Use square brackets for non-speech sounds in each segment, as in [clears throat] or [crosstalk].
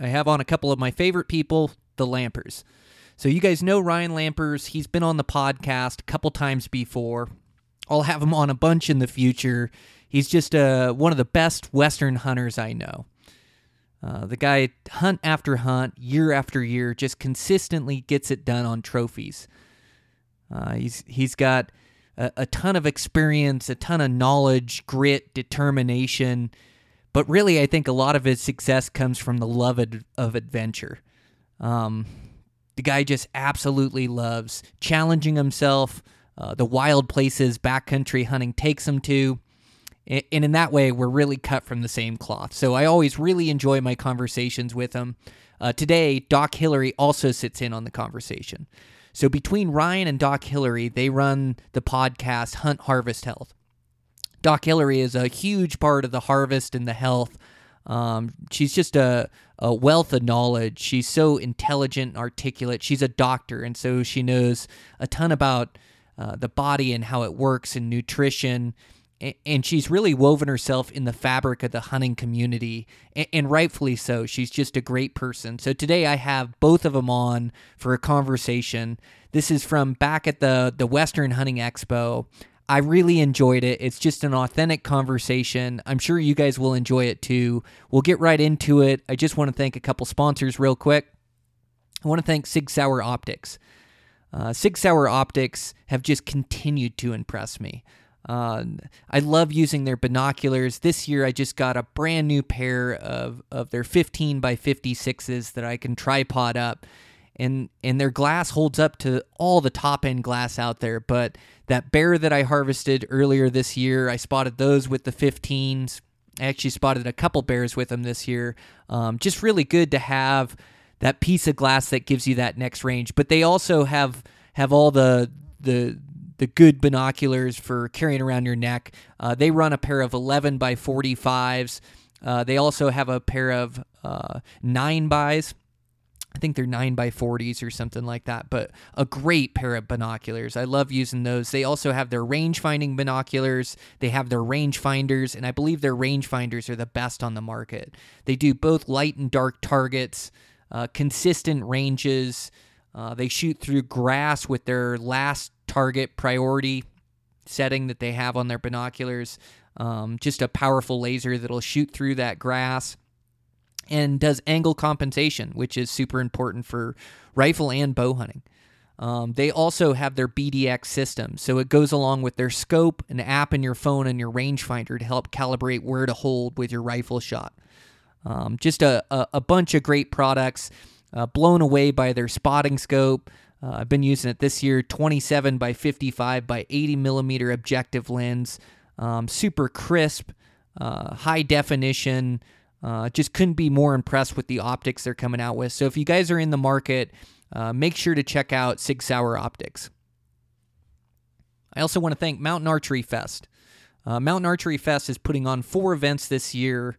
I have on a couple of my favorite people, the Lampers. So you guys know Ryan Lampers. He's been on the podcast a couple times before. I'll have him on a bunch in the future. He's just uh, one of the best Western hunters I know. Uh, the guy, hunt after hunt, year after year, just consistently gets it done on trophies. Uh, he's he's got a, a ton of experience, a ton of knowledge, grit, determination. But really, I think a lot of his success comes from the love of, of adventure. Um, the guy just absolutely loves challenging himself, uh, the wild places backcountry hunting takes him to. And in that way, we're really cut from the same cloth. So I always really enjoy my conversations with him. Uh, today, Doc Hillary also sits in on the conversation. So between Ryan and Doc Hillary, they run the podcast Hunt Harvest Health. Doc Hillary is a huge part of the harvest and the health. Um, she's just a, a wealth of knowledge. She's so intelligent and articulate. She's a doctor, and so she knows a ton about uh, the body and how it works and nutrition. And she's really woven herself in the fabric of the hunting community, and rightfully so. She's just a great person. So today I have both of them on for a conversation. This is from back at the the Western Hunting Expo. I really enjoyed it. It's just an authentic conversation. I'm sure you guys will enjoy it too. We'll get right into it. I just want to thank a couple sponsors real quick. I want to thank Sig Sauer Optics. Uh, Sig Sauer Optics have just continued to impress me. Uh, I love using their binoculars. This year, I just got a brand new pair of, of their 15 by 56s that I can tripod up and and their glass holds up to all the top end glass out there. But that bear that I harvested earlier this year, I spotted those with the 15s. I actually spotted a couple bears with them this year. Um, just really good to have that piece of glass that gives you that next range. But they also have have all the the the good binoculars for carrying around your neck. Uh, they run a pair of 11 by 45s. Uh, they also have a pair of uh, 9 bys. I think they're 9 by 40s or something like that, but a great pair of binoculars. I love using those. They also have their range finding binoculars, they have their range finders, and I believe their range finders are the best on the market. They do both light and dark targets, uh, consistent ranges. Uh, they shoot through grass with their last target priority setting that they have on their binoculars. Um, just a powerful laser that'll shoot through that grass and does angle compensation, which is super important for rifle and bow hunting. Um, they also have their BDX system, so it goes along with their scope, an app in your phone, and your rangefinder to help calibrate where to hold with your rifle shot. Um, just a, a, a bunch of great products. Uh, blown away by their spotting scope. Uh, I've been using it this year 27 by 55 by 80 millimeter objective lens. Um, super crisp, uh, high definition. Uh, just couldn't be more impressed with the optics they're coming out with. So if you guys are in the market, uh, make sure to check out Sig Sauer Optics. I also want to thank Mountain Archery Fest. Uh, Mountain Archery Fest is putting on four events this year.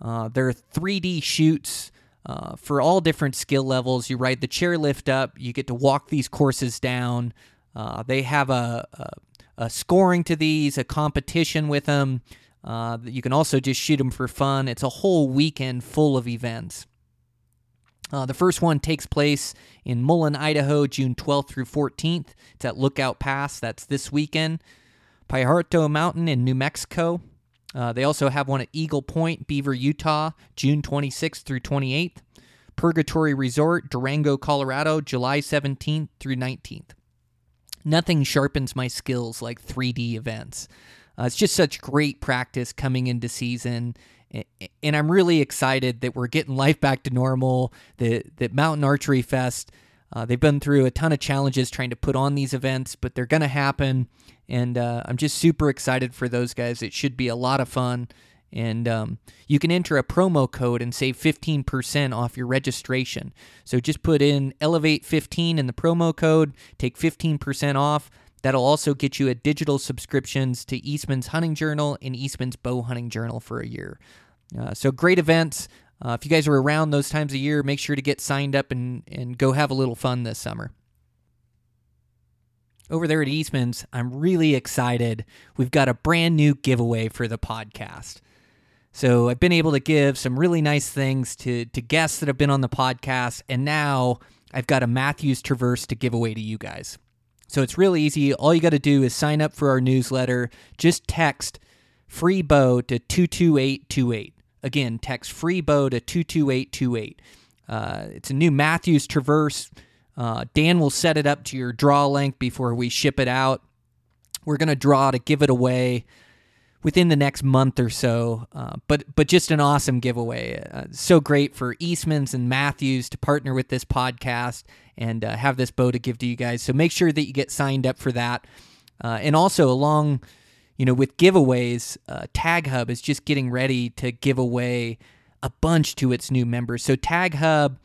Uh, there are 3D shoots uh, for all different skill levels. You ride the chairlift up, you get to walk these courses down. Uh, they have a, a, a scoring to these, a competition with them. Uh, you can also just shoot them for fun. It's a whole weekend full of events. Uh, the first one takes place in Mullan, Idaho, June 12th through 14th. It's at Lookout Pass. That's this weekend. Pajaritos Mountain in New Mexico. Uh, they also have one at Eagle Point, Beaver, Utah, June 26th through 28th. Purgatory Resort, Durango, Colorado, July 17th through 19th. Nothing sharpens my skills like 3D events. Uh, it's just such great practice coming into season. And I'm really excited that we're getting life back to normal, that, that Mountain Archery Fest, uh, they've been through a ton of challenges trying to put on these events, but they're going to happen. And uh, I'm just super excited for those guys. It should be a lot of fun. and um, you can enter a promo code and save 15% off your registration. So just put in Elevate15 in the promo code, take 15% off. That'll also get you a digital subscriptions to Eastman's Hunting Journal and Eastman's Bow Hunting Journal for a year. Uh, so great events. Uh, if you guys are around those times of year, make sure to get signed up and, and go have a little fun this summer. Over there at Eastman's, I'm really excited. We've got a brand new giveaway for the podcast. So I've been able to give some really nice things to, to guests that have been on the podcast, and now I've got a Mathews Traverse to give away to you guys. So it's really easy. All you got to do is sign up for our newsletter. Just text free bow to 22828. Again, text free bow to 22828. Uh, it's a new Mathews Traverse. Uh, Dan will set it up to your draw length before we ship it out. We're going to draw to give it away within the next month or so. Uh, but but just an awesome giveaway. Uh, so great for Eastman's and Mathews to partner with this podcast and uh, have this bow to give to you guys. So make sure that you get signed up for that. Uh, and also along, you know, with giveaways, uh, Tag Hub is just getting ready to give away a bunch to its new members. So Tag Hub,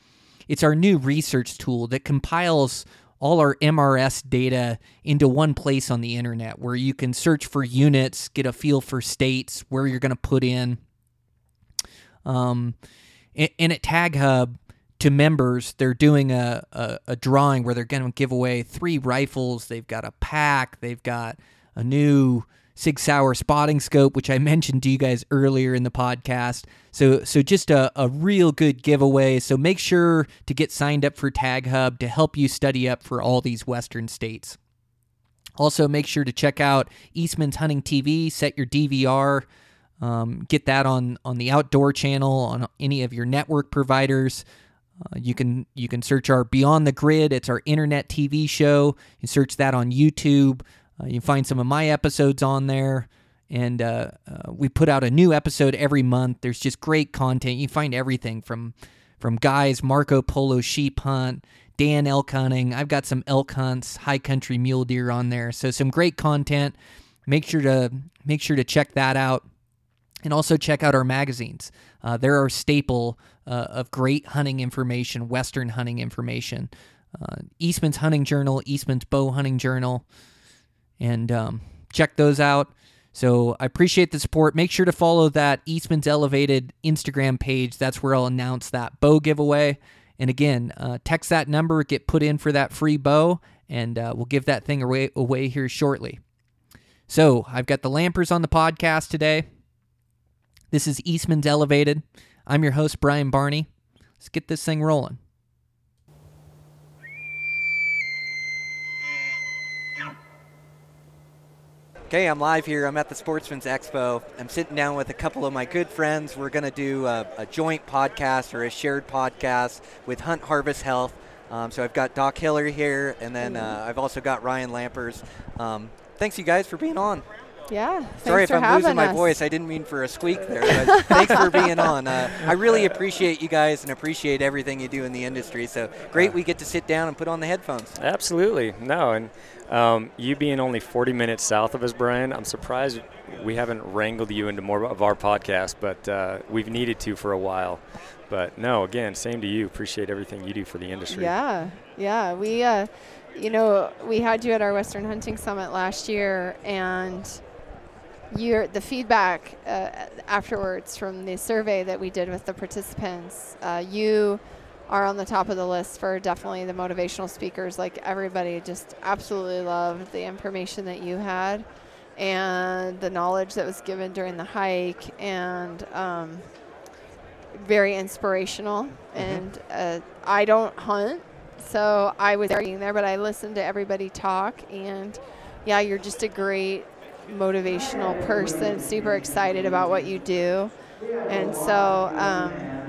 it's our new research tool that compiles all our MRS data into one place on the internet where you can search for units, get a feel for states, where you're going to put in. Um, and at Tag Hub, to members, they're doing a, a, a drawing where they're going to give away three rifles. They've got a pack, they've got a new Sig Sauer spotting scope, which I mentioned to you guys earlier in the podcast. So, so just a, a real good giveaway. So make sure to get signed up for Tag Hub to help you study up for all these Western states. Also, make sure to check out Eastman's Hunting TV. Set your DVR. Um, get that on on the Outdoor Channel on any of your network providers. Uh, you can you can search our Beyond the Grid. It's our internet TV show. You search that on YouTube. Uh, you can find some of my episodes on there. And uh, uh, we put out a new episode every month. There's just great content. You find everything from from guys Marco Polo sheep hunt, Dan elk hunting. I've got some elk hunts, high country mule deer on there. So some great content. Make sure to make sure to check that out, and also check out our magazines. Uh, they're our staple uh, of great hunting information, Western hunting information. Uh, Eastman's Hunting Journal, Eastman's Bow Hunting Journal and um, check those out. So I appreciate the support. Make sure to follow that Eastman's Elevated Instagram page. That's where I'll announce that bow giveaway. And again, uh, text that number, get put in for that free bow, and uh, we'll give that thing away, away here shortly. So I've got the Lampers on the podcast today. This is Eastman's Elevated. I'm your host, Brian Barney. Let's get this thing rolling. Okay, I'm live here. I'm at the Sportsman's Expo. I'm sitting down with a couple of my good friends. We're going to do a, a, joint podcast or a shared podcast with Hunt Harvest Health. Um, so I've got Doc Hiller here, and then uh, I've also got Ryan Lampers. Um, thanks, you guys, for being on. Yeah. Sorry if I'm losing my us. voice. I didn't mean for a squeak there. But [laughs] thanks for being on. Uh, I really appreciate you guys and appreciate everything you do in the industry. So great we get to sit down and put on the headphones. Absolutely. No, and um, you being only 40 minutes south of us, Brian, I'm surprised we haven't wrangled you into more of our podcast, but uh, we've needed to for a while. But no, again, same to you. Appreciate everything you do for the industry. Yeah, yeah. We, uh, you know, we had you at our Western Hunting Summit last year, and your the feedback uh, afterwards from the survey that we did with the participants, uh, you are on the top of the list for definitely the motivational speakers. Like everybody just absolutely loved the information that you had and the knowledge that was given during the hike and um, very inspirational. Mm-hmm. And uh, I don't hunt, so I was there, there, but I listened to everybody talk and yeah, you're just a great motivational person, super excited about what you do. And so, um,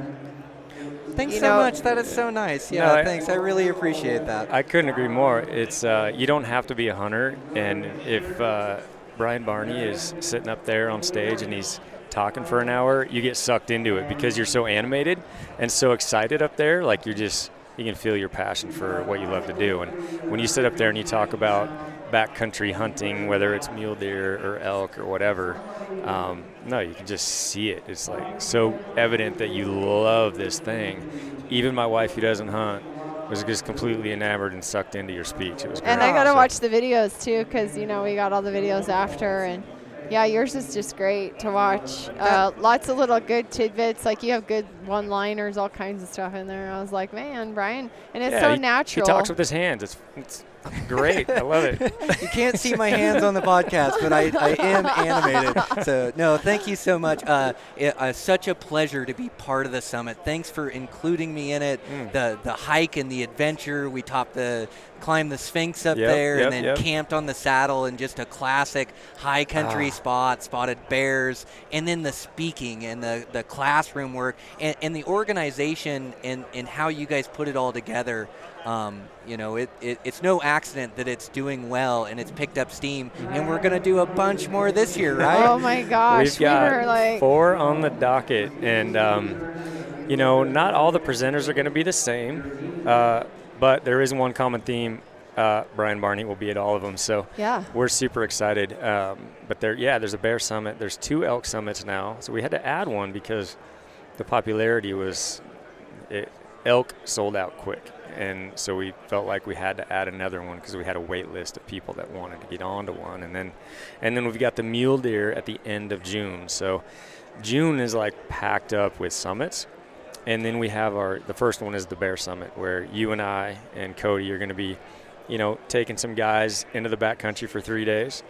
Thanks you so know, much. That is so nice. Yeah, No, I- thanks. I really appreciate that. I couldn't agree more. It's uh, you don't have to be a hunter, and if uh, Brian Barney is sitting up there on stage and he's talking for an hour, you get sucked into it because you're so animated and so excited up there. Like you're just you can feel your passion for what you love to do. And when you sit up there and you talk about backcountry hunting, whether it's mule deer or elk or whatever, um, no, you can just see it. It's like so evident that you love this thing. Even my wife, who doesn't hunt, was just completely enamored and sucked into your speech. It was great. And I got to So- watch the videos too, because you know we got all the videos after, and yeah, yours is just great to watch. Uh, lots of little good tidbits, like you have good one-liners, all kinds of stuff in there. I was like, man, Brian, and it's Yeah, so he- natural. He talks with his hands. It's, it's great. I love it. [laughs] you can't see my hands on the podcast, but I, I am animated. So, no, thank you so much. Uh, it, uh, such a pleasure to be part of the summit. Thanks for including me in it. Mm. The the hike and the adventure. We topped the climbed the Sphinx up Yep, there, yep, and then yep. camped on the saddle in just a classic high country Ah. spot. Spotted bears, and then the speaking and the the classroom work and, and the organization and and how you guys put it all together. Um, you know, it, it, it's no accident that it's doing well and it's picked up steam, and we're gonna do a bunch more this year, right? Oh my gosh, We've got we were like, four on the docket, and um, you know, not all the presenters are going to be the same, uh, but there is one common theme. Uh, Brian Barney will be at all of them, so yeah, we're super excited. Um, but there, yeah, there's a bear summit. There's two elk summits now, so we had to add one because the popularity was it, elk sold out quick, and so we felt like we had to add another one because we had a wait list of people that wanted to get onto one, and then and then we've got the mule deer at the end of June. So June is like packed up with summits. And then we have our the first one is the bear summit where you and I and Cody are going to be, you know, taking some guys into the backcountry for three days,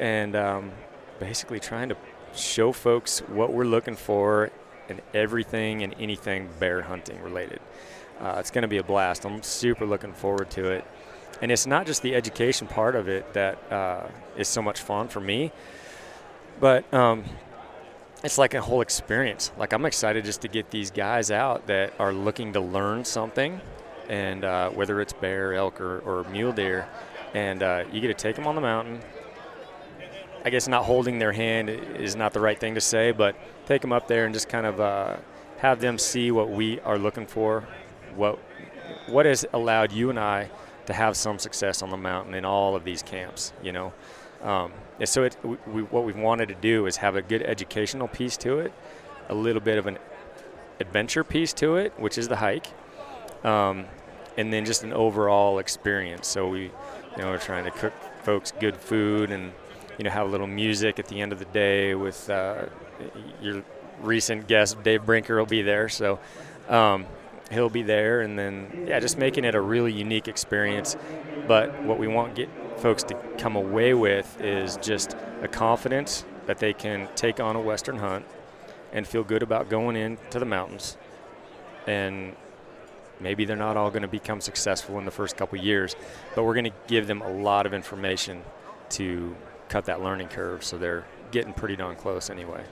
and um, basically trying to show folks what we're looking for in everything and anything bear hunting related. Uh, it's going to be a blast. I'm super looking forward to it. And it's not just the education part of it that uh, is so much fun for me, but um, it's like a whole experience. Like I'm excited just to get these guys out that are looking to learn something, and uh, whether it's bear, elk, or, or mule deer, and uh, you get to take them on the mountain. I guess not holding their hand is not the right thing to say, but take them up there and just kind of uh, have them see what we are looking for, what what has allowed you and I to have some success on the mountain in all of these camps. You know, um, and so it, we, what we've wanted to do is have a good educational piece to it, a little bit of an adventure piece to it, which is the hike, um, and then just an overall experience. So we, you know, we're trying to cook folks good food and you know have a little music at the end of the day with uh, your recent guest Dave Brinker will be there. So. Um, he'll be there and then yeah just making it a really unique experience but what we want get folks to come away with is just a confidence that they can take on a western hunt and feel good about going into the mountains and maybe they're not all going to become successful in the first couple years but we're going to give them a lot of information to cut that learning curve so they're getting pretty darn close anyway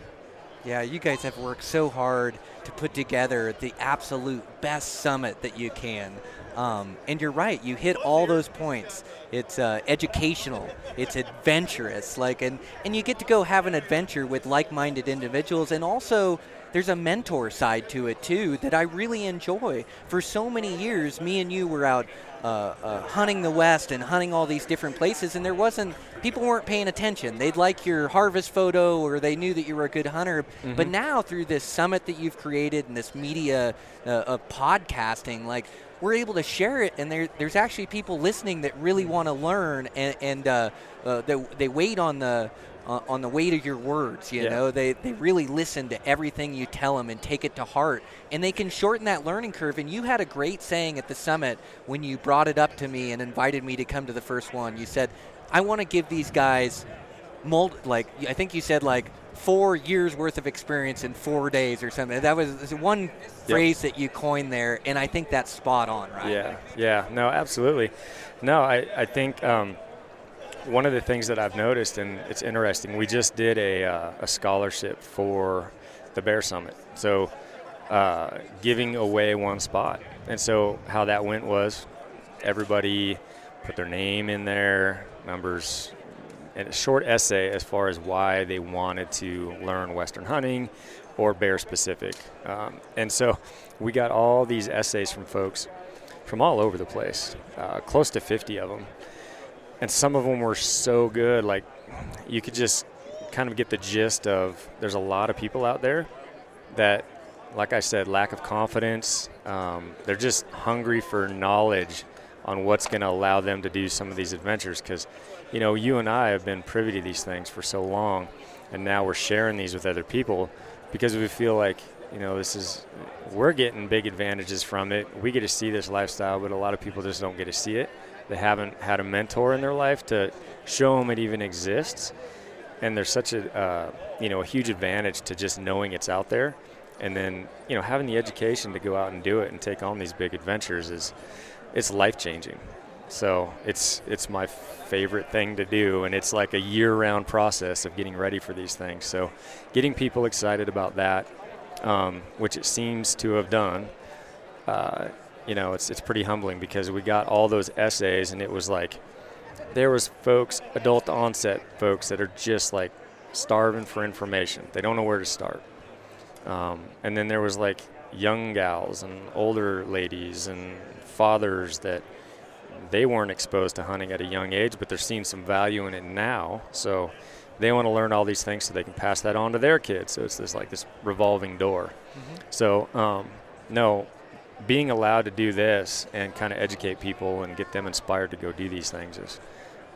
Yeah, you guys have worked so hard to put together the absolute best summit that you can. Um, and you're right, you hit all those points. It's uh, educational, it's adventurous, like, and, and you get to go have an adventure with like-minded individuals, and also there's a mentor side to it too that I really enjoy. For so many years, me and you were out uh, uh, hunting the West and hunting all these different places, and there wasn't people weren't paying attention. They'd like your harvest photo, or they knew that you were a good hunter. But now, through this summit that you've created and this media uh, of podcasting, like we're able to share it, and there, there's actually people listening that really want to learn, and, and uh, uh, they, they wait on the uh, on the weight of your words. You Yeah. know, they they really listen to everything you tell them and take it to heart, and they can shorten that learning curve. And you had a great saying at the summit when you brought it up to me and invited me to come to the first one. You said, "I want to give these guys." Mul- like I think you said like four years worth of experience in four days or something. That was was one phrase that you coined there, and I think that's spot on, right? Yeah, yeah, no, absolutely. No, I, I think um, one of the things that I've noticed, and it's interesting, we just did a, uh, a scholarship for the Bear Summit. So uh, giving away one spot. And so how that went was everybody put their name in there, numbers, and a short essay as far as why they wanted to learn Western hunting or bear specific. Um, and so we got all these essays from folks from all over the place, uh, close to 50 of them. And some of them were so good, like you could just kind of get the gist of there's a lot of people out there that, like I said, lack of confidence. Um, they're just hungry for knowledge on what's going to allow them to do some of these adventures. Because, you know, you and I have been privy to these things for so long, and now we're sharing these with other people because we feel like you know this is we're getting big advantages from it. We get to see this lifestyle but a lot of people just don't get to see it they haven't had a mentor in their life to show them it even exists. And there's such a uh, you know a huge advantage to just knowing it's out there. And then you know having the education to go out and do it and take on these big adventures is it's life changing so it's it's my favorite thing to do, and it's like a year-round process of getting ready for these things. So, getting people excited about that, um, which it seems to have done, uh, you know, it's it's pretty humbling because we got all those essays, and it was like there was folks, adult onset folks, that are just like starving for information. They don't know where to start. Um, and then there was like young gals and older ladies and fathers that they weren't exposed to hunting at a young age, but they're seeing some value in it now. So they want to learn all these things so they can pass that on to their kids. So it's this like this revolving door. Mm-hmm. So um, no, being allowed to do this and kind of educate people and get them inspired to go do these things is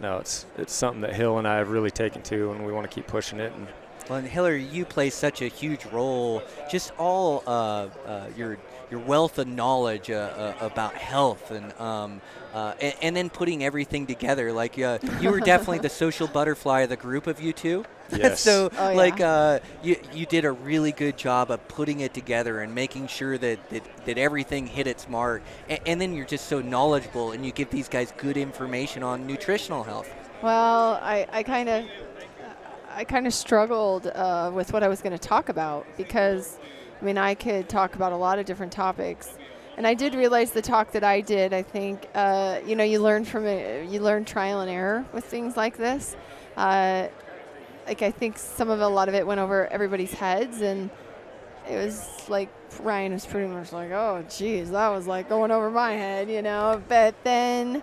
no, it's it's something that Hill and I have really taken to, and we want to keep pushing it. And well, and Hillary, you play such a huge role. Just all uh, uh, your your wealth of knowledge uh, uh, about health and, um, uh, and, and then putting everything together. Like uh, you were definitely the [laughs] social butterfly of the group of you two. Yes. [laughs] so Oh, yeah. like uh, you you did a really good job of putting it together and making sure that that, that everything hit its mark. And, and then you're just so knowledgeable and you give these guys good information on nutritional health. Well, I, I kind of I kind of struggled uh, with what I was going to talk about because I mean I could talk about a lot of different topics, and I did realize the talk that I did. I think uh, you know you learn from it. You learn trial and error with things like this. Uh, like I think some of a lot of it went over everybody's heads, and it was like Ryan was pretty much like, "Oh, geez, that was like going over my head," you know. But then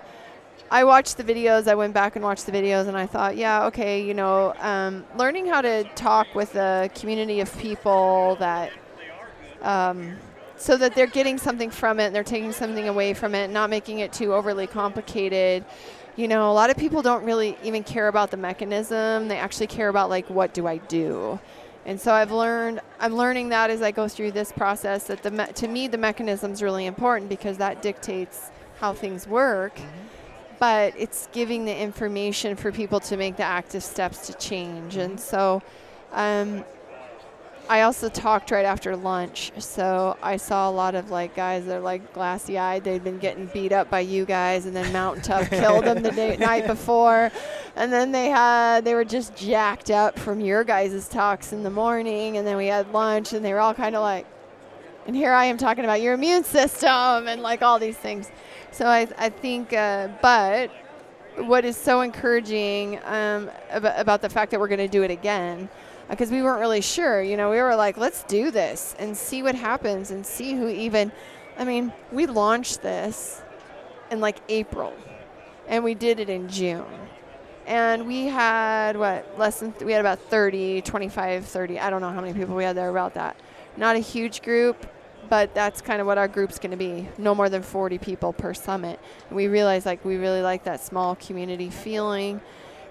I watched the videos. I went back and watched the videos, and I thought, yeah, okay, you know, um, learning how to talk with a community of people that, um, so that they're getting something from it and they're taking something away from it, not making it too overly complicated. You know, a lot of people don't really even care about the mechanism. They actually care about like, what do I do? And so I've learned, I'm learning that as I go through this process that the me- to me the mechanism is really important because that dictates how things work but it's giving the information for people to make the active steps to change. And so um, I also talked right after lunch. So I saw a lot of like guys that are like glassy eyed. They'd been getting beat up by you guys, and then Mountain Tough [laughs] killed them the day, night before. And then they had they were just jacked up from your guys' talks in the morning. And then we had lunch, and they were all kind of like, and here I am talking about your immune system and like all these things. So I, I think, uh, but what is so encouraging um, about, about the fact that we're going to do it again, because we weren't really sure. You know, we were like, let's do this and see what happens and see who even. I mean, we launched this in like April, and we did it in June. And we had what less than we had about 30, 25, 30. I don't know how many people we had there about that. Not a huge group, but that's kind of what our group's going to be no more than 40 people per summit and we realized like we really like that small community feeling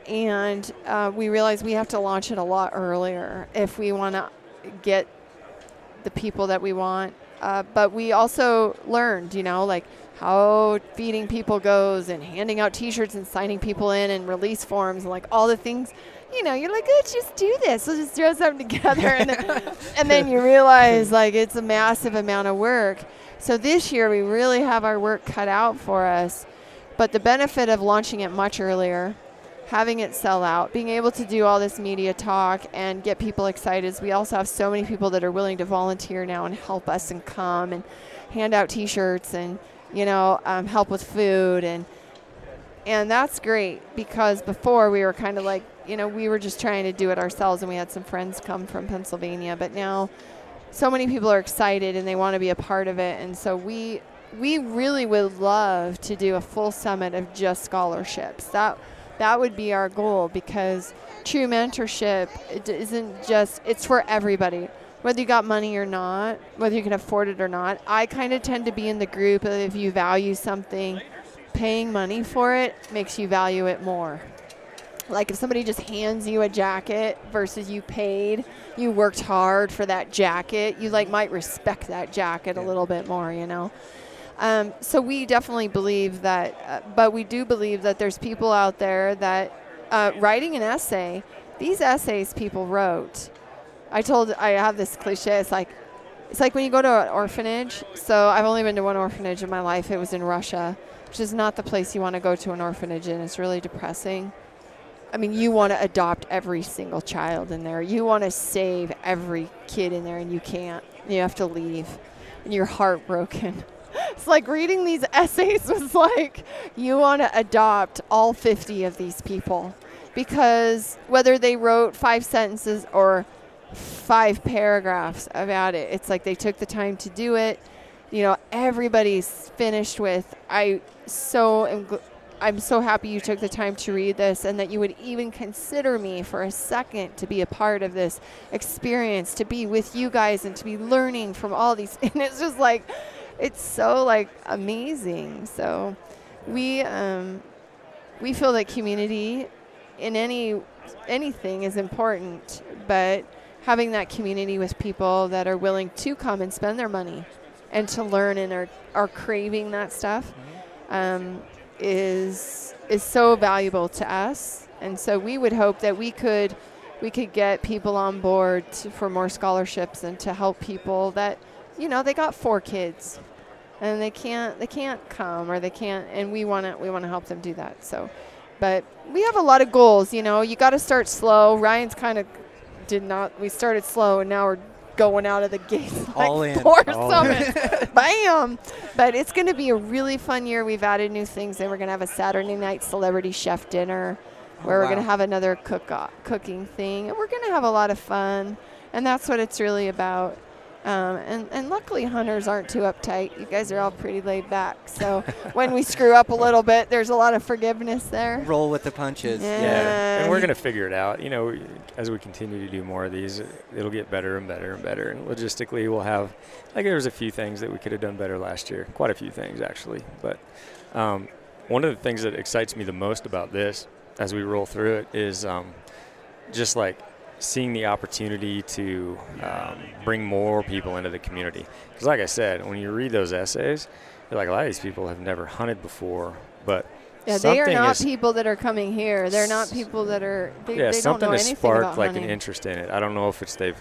and uh, we realize we have to launch it a lot earlier if we want to get the people that we want uh, but we also learned you know like how feeding people goes and handing out t-shirts and signing people in and release forms and like all the things you know, you're like, let's just do this. Let's just throw something [laughs] together. And then, and then you realize, like, it's a massive amount of work. So this year, we really have our work cut out for us. But the benefit of launching it much earlier, having it sell out, being able to do all this media talk and get people excited we also have so many people that are willing to volunteer now and help us and come and hand out T-shirts and, you know, um, help with food and and that's great because before we were kind of like you know we were just trying to do it ourselves and we had some friends come from pennsylvania but now so many people are excited and they want to be a part of it and so we we really would love to do a full summit of just scholarships. That that would be our goal because true mentorship it isn't just it's for everybody. Whether you got money or not whether you can afford it or not i kind of tend to be in the group of if you value something paying money for it makes you value it more. Like if somebody just hands you a jacket versus you paid you worked hard for that jacket you like might respect that jacket a little bit more you know um, so we definitely believe that uh, but we do believe that there's people out there that uh, writing an essay these essays people wrote i told i have this cliche it's like it's like when you go to an orphanage so i've only been to one orphanage in my life it was in russia which is not the place you want to go to an orphanage in it's really depressing I mean, you want to adopt every single child in there. You want to save every kid in there, and you can't. You have to leave, and you're heartbroken. [laughs] It's like reading these essays was like you want to adopt all 50 of these people because whether they wrote five sentences or five paragraphs about it, it's like they took the time to do it. You know, everybody's finished with, I so am. Gl- I'm so happy you took the time to read this and that you would even consider me for a second to be a part of this experience, to be with you guys and to be learning from all these. [laughs] And it's just like, it's so like amazing. So we, um, we feel that community in any anything is important, but having that community with people that are willing to come and spend their money and to learn and are, are craving that stuff um, is is so valuable to us. And so we would hope that we could we could get people on board to, for more scholarships and to help people that you know they got four kids and they can't they can't come or they can't and we want to we want to help them do that. So but we have a lot of goals, you know. You got to start slow. Ryan's kind of did not we started slow and now we're going out of the [laughs] gates like All in. four All summits. [laughs] [laughs] Bam! But it's going to be a really fun year. We've added new things, and we're going to have a Saturday night celebrity chef dinner, oh, where we're going to have another cook cooking thing, and we're going to have a lot of fun. And that's what it's really about. Um, and, and luckily, hunters aren't too uptight. You guys are all pretty laid back. So when we screw up a little bit, there's a lot of forgiveness there. Roll with the punches. Yeah. Yeah, and we're Uh, gonna figure it out. You know, as we continue to do more of these, it'll get better and better and better. And logistically, we'll have like there's a few things that we could have done better last year. Quite a few things actually. But um, one of the things that excites me the most about this, as we roll through it, is um, just like seeing the opportunity to um, bring more people into the community. Because, like I said, when you read those essays, you're like, a lot of these people have never hunted before, but Yeah, they are not is- people that are coming here. They're not people that are. They, yeah, they don't something has sparked like hunting. an interest in it. I don't know if it's they've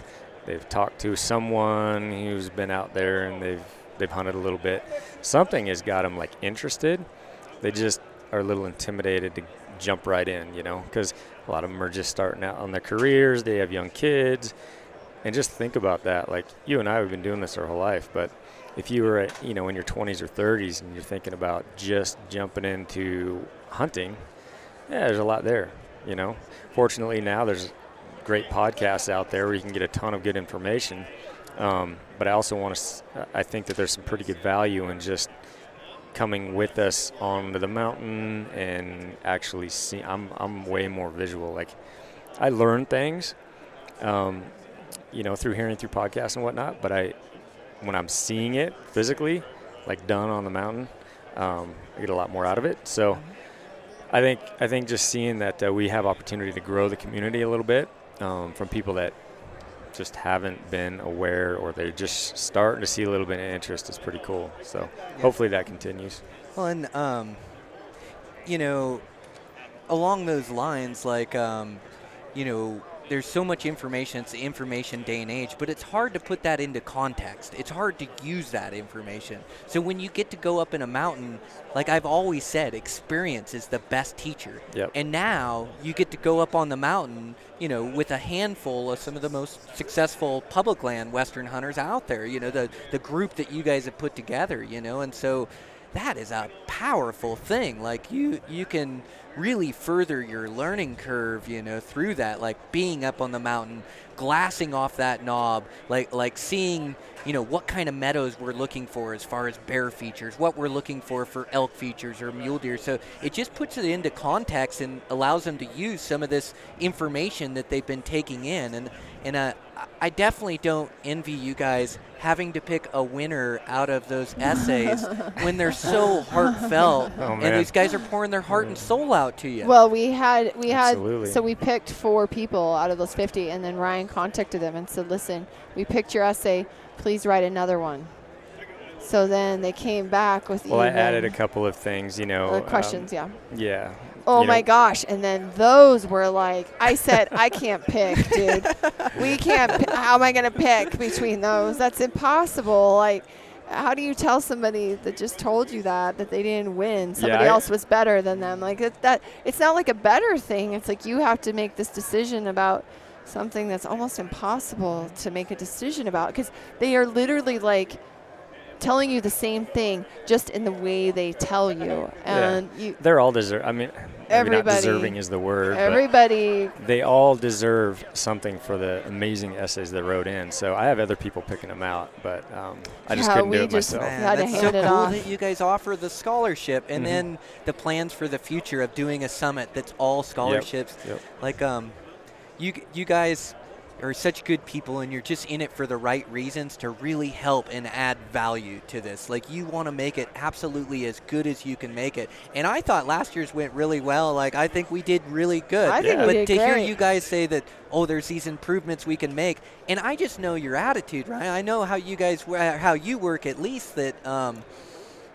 they've talked to someone who's been out there and they've they've hunted a little bit. Something has got them like interested. They just are a little intimidated to jump right in, you know, because a lot of them are just starting out on their careers. They have young kids, and just think about that. Like you and I have been doing this our whole life, but if you were, at, you know, in your 20s or 30s and you're thinking about just jumping into hunting, yeah, there's a lot there, you know. Fortunately, now there's great podcasts out there where you can get a ton of good information. Um, but I also want to, I think that there's some pretty good value in just coming with us onto the mountain and actually see. I'm, I'm way more visual. Like, I learn things, um, you know, through hearing through podcasts and whatnot, but I, when I'm seeing it physically, like done on the mountain, um, I get a lot more out of it. So, I think I think just seeing that uh, we have opportunity to grow the community a little bit um, from people that just haven't been aware or they're just starting to see a little bit of interest is pretty cool. So hopefully that continues. Well, and um, you know, along those lines, like um, you know, there's so much information. It's the information day and age, but it's hard to put that into context. It's hard to use that information. So when you get to go up in a mountain, like I've always said, experience is the best teacher. Yep. And now you get to go up on the mountain, you know, with a handful of some of the most successful public land Western hunters out there. You know, the the group that you guys have put together. You know, and so that is a powerful thing. Like you you can really further your learning curve, you know, through that. Like being up on the mountain, glassing off that knob, like like seeing, you know, what kind of meadows we're looking for as far as bear features, what we're looking for for elk features or mule deer. So it just puts it into context and allows them to use some of this information that they've been taking in. And and uh, I definitely don't envy you guys having to pick a winner out of those essays [laughs] when they're so heartfelt Oh, and these guys are pouring their heart and soul out to you. Well, we had we Absolutely. had so we picked four people out of those 50 and then Ryan contacted them and said, "Listen, we picked your essay. Please write another one." So then they came back with Well, I added a couple of things, you know. uh, um, questions, yeah. yeah. Oh you know, my gosh! And then those were like, I said, I can't pick, dude. We can't. P- how am I gonna pick between those? That's impossible. Like, how do you tell somebody that just told you that that they didn't win? Somebody I- else was better than them. Like it, that. It's not like a better thing. It's like you have to make this decision about something that's almost impossible to make a decision about because they are literally like telling you the same thing just in the way they tell you and you They're all deserve. I mean, maybe not Everybody- deserving is the word. everybody they all deserve something for the amazing essays they wrote in. So I have other people picking them out, but um, I just Yeah, couldn't do we it just- myself. Man, had to that's hand so it cool off. that you guys offer the scholarship and Mhm. then the plans for the future of doing a summit that's all scholarships. Yep. Like um, you you guys are such good people and you're just in it for the right reasons to really help and add value to this. Like you want to make it absolutely as good as you can make it. And I thought last year's went really well. Like I think we did really good. I think we but did to hear you guys say that oh there's these improvements we can make and I just know your attitude, right? I know how you guys how you work at least that um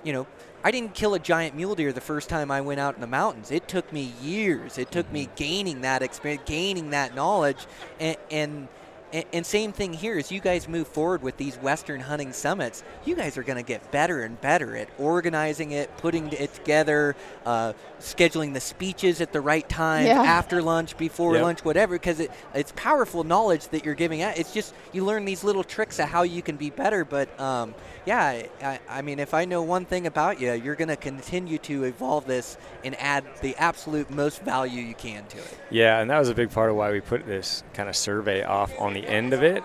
you know, I didn't kill a giant mule deer the first time I went out in the mountains. It took me years. It took me mm-hmm. gaining that experience, gaining that knowledge, and. and and, and same thing here as you guys move forward with these Western hunting summits, you guys are going to get better and better at organizing it, putting it together, uh, scheduling the speeches at the right time, Yeah. after lunch, before Yep. lunch, whatever. Because it, it's powerful knowledge that you're giving out. It's just you learn these little tricks of how you can be better. But um, yeah, I- I, I mean, if I know one thing about you, you're going to continue to evolve this and add the absolute most value you can to it. Yeah, and that was a big part of why we put this kind of survey off on the end of it,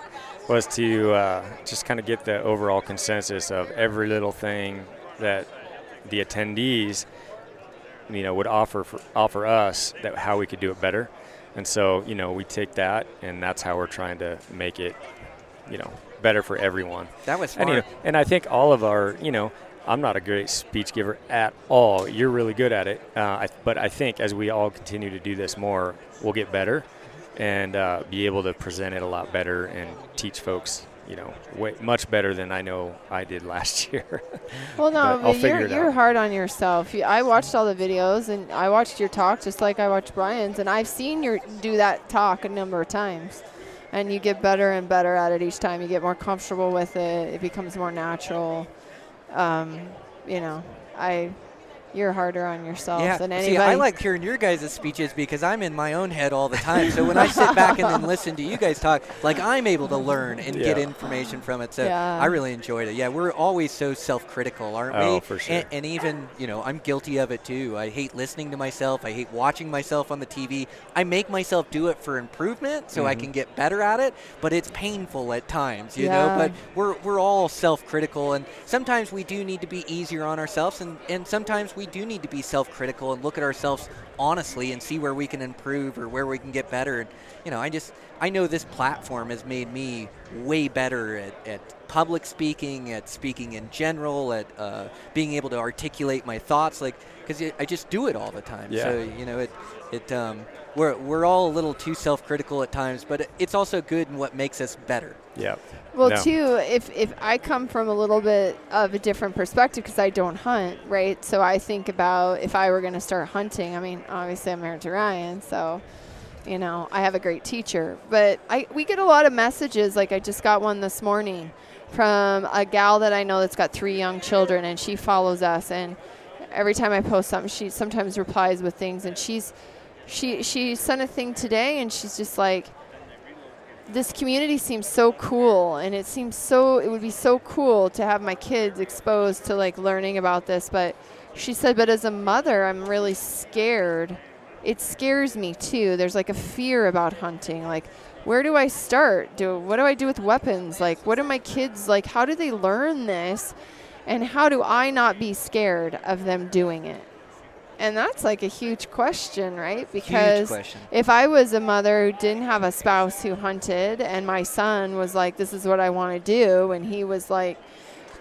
was to uh, just kind of get the overall consensus of every little thing that the attendees, you know, would offer for, offer us that how we could do it better. And so, you know, we take that, and that's how we're trying to make it, you know, better for everyone. That was And, you know, and I think all of our, you know, I'm not a great speech giver at all. You're really good at it. Uh, I, but I think as we all continue to do this more, we'll get better and uh, be able to present it a lot better and teach folks, you know, way, much better than I know I did [laughs] last year. Well, no, But but, you're you're hard on yourself. I watched all the videos and I watched your talk just like I watched Brian's, and I've seen you do that talk a number of times, and you get better and better at it each time. You get more comfortable with it. It becomes more natural. Um, you know, I you're harder on yourself yeah, than see, anybody. I like hearing your guys' speeches because I'm in my own head all the time. So when I sit back and then listen to you guys talk, like I'm able to learn and get information from it. So Yeah. I really enjoyed it. Yeah, we're always so self-critical, aren't we? Oh, for sure. And, and even, you know, I'm guilty of it too. I hate listening to myself. I hate watching myself on the TV. I make myself do it for improvement so I Mhm. can get better at it, but it's painful at times, you Yeah. know. But we're we're all self-critical, and sometimes we do need to be easier on ourselves, and and sometimes we do need to be self-critical and look at ourselves honestly and see where we can improve or where we can get better. And you know, I just I know this platform has made me way better at, at public speaking, at speaking in general, at uh, being able to articulate my thoughts, like because I just do it all the time. Yeah. So you know, it it um, we're we're all a little too self-critical at times, but it's also good in what makes us better. Yep. Well, No. too, if if I come from a little bit of a different perspective because I don't hunt, right? So I think about if I were going to start hunting. I mean, obviously I'm married to Ryan, so you know I have a great teacher. But I we get a lot of messages. Like I just got one this morning from a gal that I know that's got three young children, and she follows us. And every time I post something, she sometimes replies with things, and she's she she sent a thing today, and she's just like this community seems so cool and it seems so it would be so cool to have my kids exposed to like learning about this but she said but as a mother i'm really scared. It scares me too. There's like a fear about hunting. Like where do i start? Do what do i do with weapons? Like what do my kids like how do they learn this? And how do i not be scared of them doing it and that's like a huge question, right? Because question. if I was a mother who didn't have a spouse who hunted and my son was like, this is what I want to do, and he was like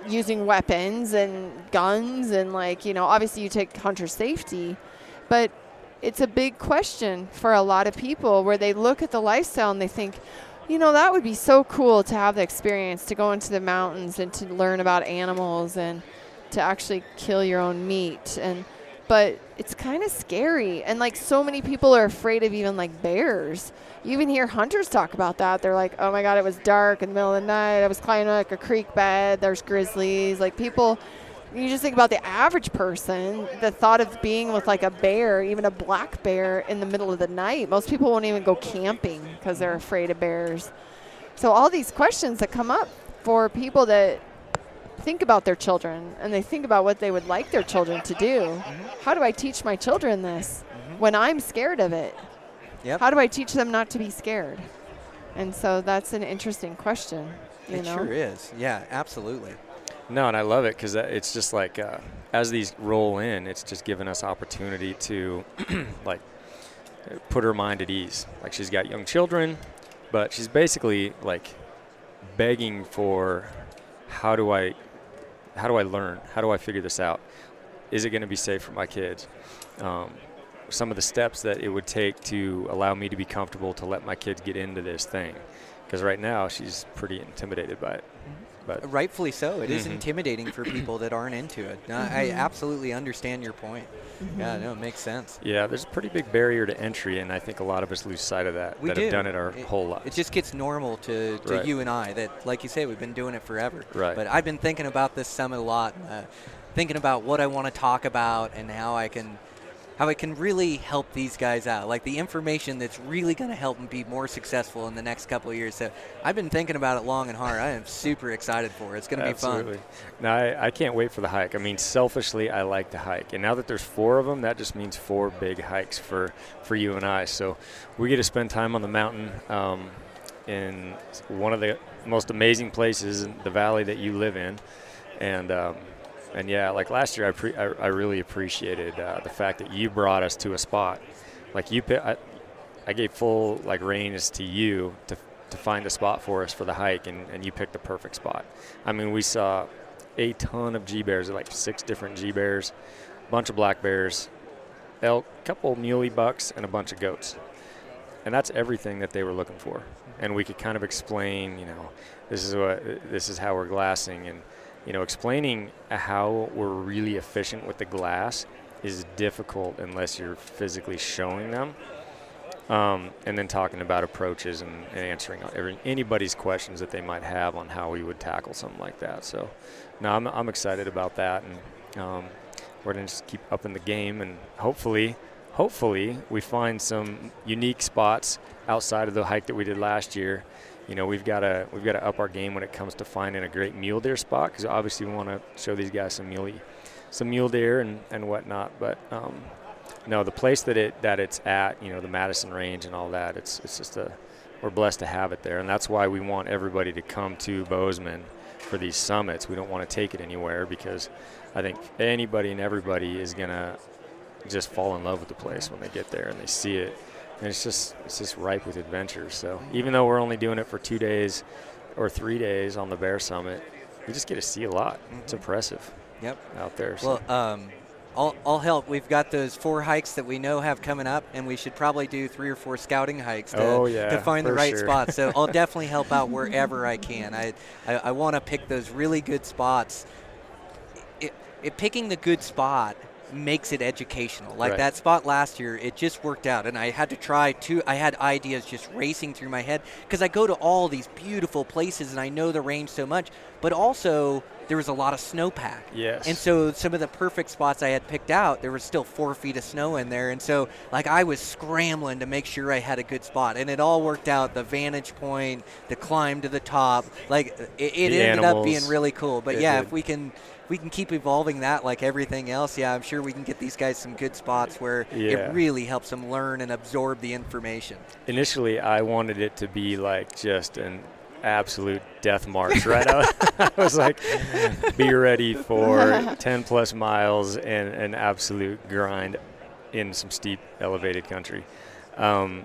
using weapons and guns, and like, you know, obviously you take hunter safety, but it's a big question for a lot of people where they look at the lifestyle and they think, you know, that would be so cool to have the experience to go into the mountains and to learn about animals and to actually kill your own meat and but it's kind of scary and like so many people are afraid of even like bears. You even hear hunters talk about that. They're like oh my god it was dark in the middle of the night. I was climbing like a creek bed. There's grizzlies. Like people you just think about the average person the thought of being with like a bear even a black bear in the middle of the night. Most people won't even go camping because they're afraid of bears. So all these questions that come up for people that think about their children and they think about what they would like their children to do. Mm-hmm. How do I teach my children this when I'm scared of it? Yep. How do I teach them not to be scared? And so that's an interesting question. You it know? sure is. Yeah, absolutely. No, and I love it because it's just like uh, as these roll in, it's just given us opportunity to [clears throat] like put her mind at ease. Like she's got young children, but she's basically like begging for how do I how do I learn? How do I figure this out? Is it going to be safe for my kids? Um, some of the steps that it would take to allow me to be comfortable to let my kids get into this thing. Because right now she's pretty intimidated by it. But Rightfully so. It is Mhm. intimidating for people that aren't into it. No, I absolutely understand your point. Mm-hmm. Yeah, no, it makes sense. yeah, there's a pretty big barrier to entry, and I think a lot of us lose sight of that We that do. have done it our It- whole lives. It just gets normal to, to Right. you and I that, like you say, we've been doing it forever. Right. But I've been thinking about this summit a lot, uh, thinking about what I want to talk about and how I can how it can really help these guys out, like the information that's really going to help them be more successful in the next couple of years. So I've been thinking about it long and hard. I am super excited for it. It's going to be Absolutely. fun. No, I, I can't wait for the hike. I mean, selfishly, I like to hike, and now that there's four of them, that just means four big hikes for for you and I. So we get to spend time on the mountain um, in one of the most amazing places in the valley that you live in, and. Um, and yeah, like last year, I, pre- I, I really appreciated uh, the fact that you brought us to a spot. Like you, I, I gave full like reins to you to to find a spot for us for the hike, and, and you picked the perfect spot. I mean, we saw a ton of G bears, like six different G bears, a bunch of black bears, elk, a couple muley bucks, and a bunch of goats. And that's everything that they were looking for. And we could kind of explain, you know, this is what this is how we're glassing, and you know, explaining how we're really efficient with the glass is difficult unless you're physically showing them. Um, and then talking about approaches and, and answering every, anybody's questions that they might have on how we would tackle something like that. So, no, I'm, I'm excited about that, and um, we're gonna just keep up in the game, and hopefully, hopefully, we find some unique spots outside of the hike that we did last year. You know, we've got to we've got to up our game when it comes to finding a great mule deer spot because obviously we want to show these guys some muley, some mule deer and, and whatnot. But um, no, the place that it that it's at, you know, the Madison Range and all that, it's it's just a we're blessed to have it there, and that's why we want everybody to come to Bozeman for these summits. We don't want to take it anywhere because I think anybody and everybody is gonna just fall in love with the place when they get there and they see it, and it's just it's just ripe with adventures. So even though we're only doing it for two days or three days on the Bear Summit, we just get to see a lot. It's impressive Yep. out there. So. Well, um, I'll, I'll help. We've got those four hikes that we know have coming up, and we should probably do three or four scouting hikes to, Oh, yeah, to find the right sure. spots. So I'll [laughs] definitely help out wherever I can. I, I, I want to pick those really good spots. It, it, picking the good spot makes it educational. Like Right. that spot last year, it just worked out, and I had to try to. I had ideas just racing through my head because I go to all these beautiful places and I know the range so much, but also there was a lot of snowpack. Yes. And so some of the perfect spots I had picked out, there was still four feet of snow in there, and so like I was scrambling to make sure I had a good spot, and it all worked out. The vantage point, the climb to the top, like it, it ended up being really cool. But It yeah, did. if we can. We can keep evolving that like everything else. Yeah, I'm sure we can get these guys some good spots where Yeah. it really helps them learn and absorb the information. Initially, I wanted it to be like just an absolute death march, right? I, [laughs] I was like, be ready for [laughs] 10 plus miles and an absolute grind in some steep, elevated country. Um,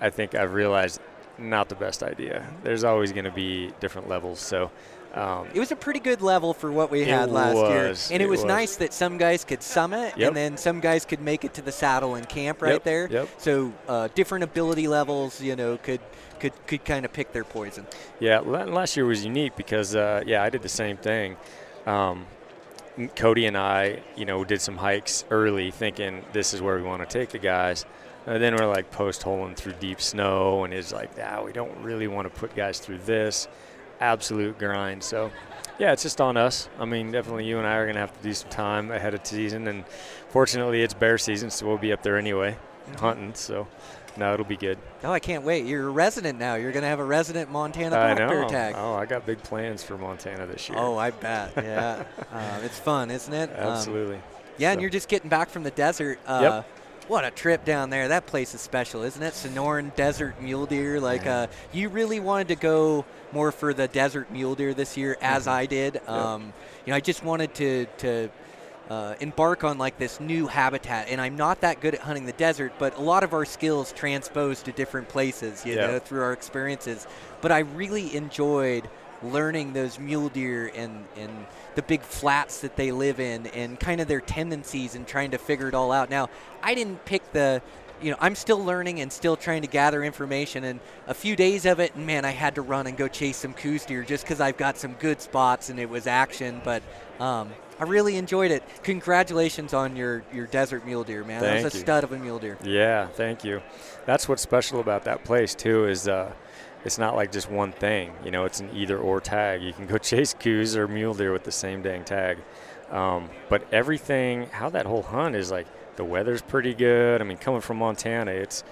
I think I've realized not the best idea. There's always going to be different levels. So, um, It was a pretty good level for what we had last year, and it, it was, was. nice that some guys could summit, Yep. and then some guys could make it to the saddle and camp right Yep, there. yep. So uh, different ability levels, you know, could could could kind of pick their poison. Yeah, last year was unique because uh, yeah, I did the same thing. Um, Cody and I, you know, did some hikes early, thinking this is where we want to take the guys. And then we're like post holing through deep snow, and it's like, ah, we don't really want to put guys through this absolute grind. So, yeah, it's just on us. I mean, definitely you and I are going to have to do some time ahead of season, and fortunately, it's bear season, so we'll be up there anyway, hunting. So, no, it'll be good. Oh, I can't wait! You're a resident now. You're gonna have a resident Montana black bear tag. Oh, I got big plans for Montana this year. Oh, I bet. Yeah, [laughs] uh, it's fun, isn't it? Um, Absolutely. yeah, and you're just getting back from the desert. Uh, Yep. What a trip down there. That place is special, isn't it? Sonoran Desert Mule Deer. Like, uh, you really wanted to go more for the desert mule deer this year, as Mm-hmm. I did. Um, you know, I just wanted to to uh, embark on like this new habitat, and I'm not that good at hunting the desert, but a lot of our skills transpose to different places, you Yeah. know, through our experiences. But I really enjoyed learning those mule deer and and the big flats that they live in and kind of their tendencies and trying to figure it all out. Now, I didn't pick the you know, I'm still learning and still trying to gather information and a few days of it and man, I had to run and go chase some Coues deer just cuz I've got some good spots and it was action, but um, I really enjoyed it. Congratulations on your, your desert mule deer, man. that was Thank a you. stud of a mule deer. Yeah, thank you. That's what's special about that place too. Is uh, it's not like just one thing. You know, it's an either or tag. You can go [laughs] chase Coues or mule deer with the same dang tag. Um, but everything, how that whole hunt is like, the weather's pretty good. I mean, coming from Montana, it's,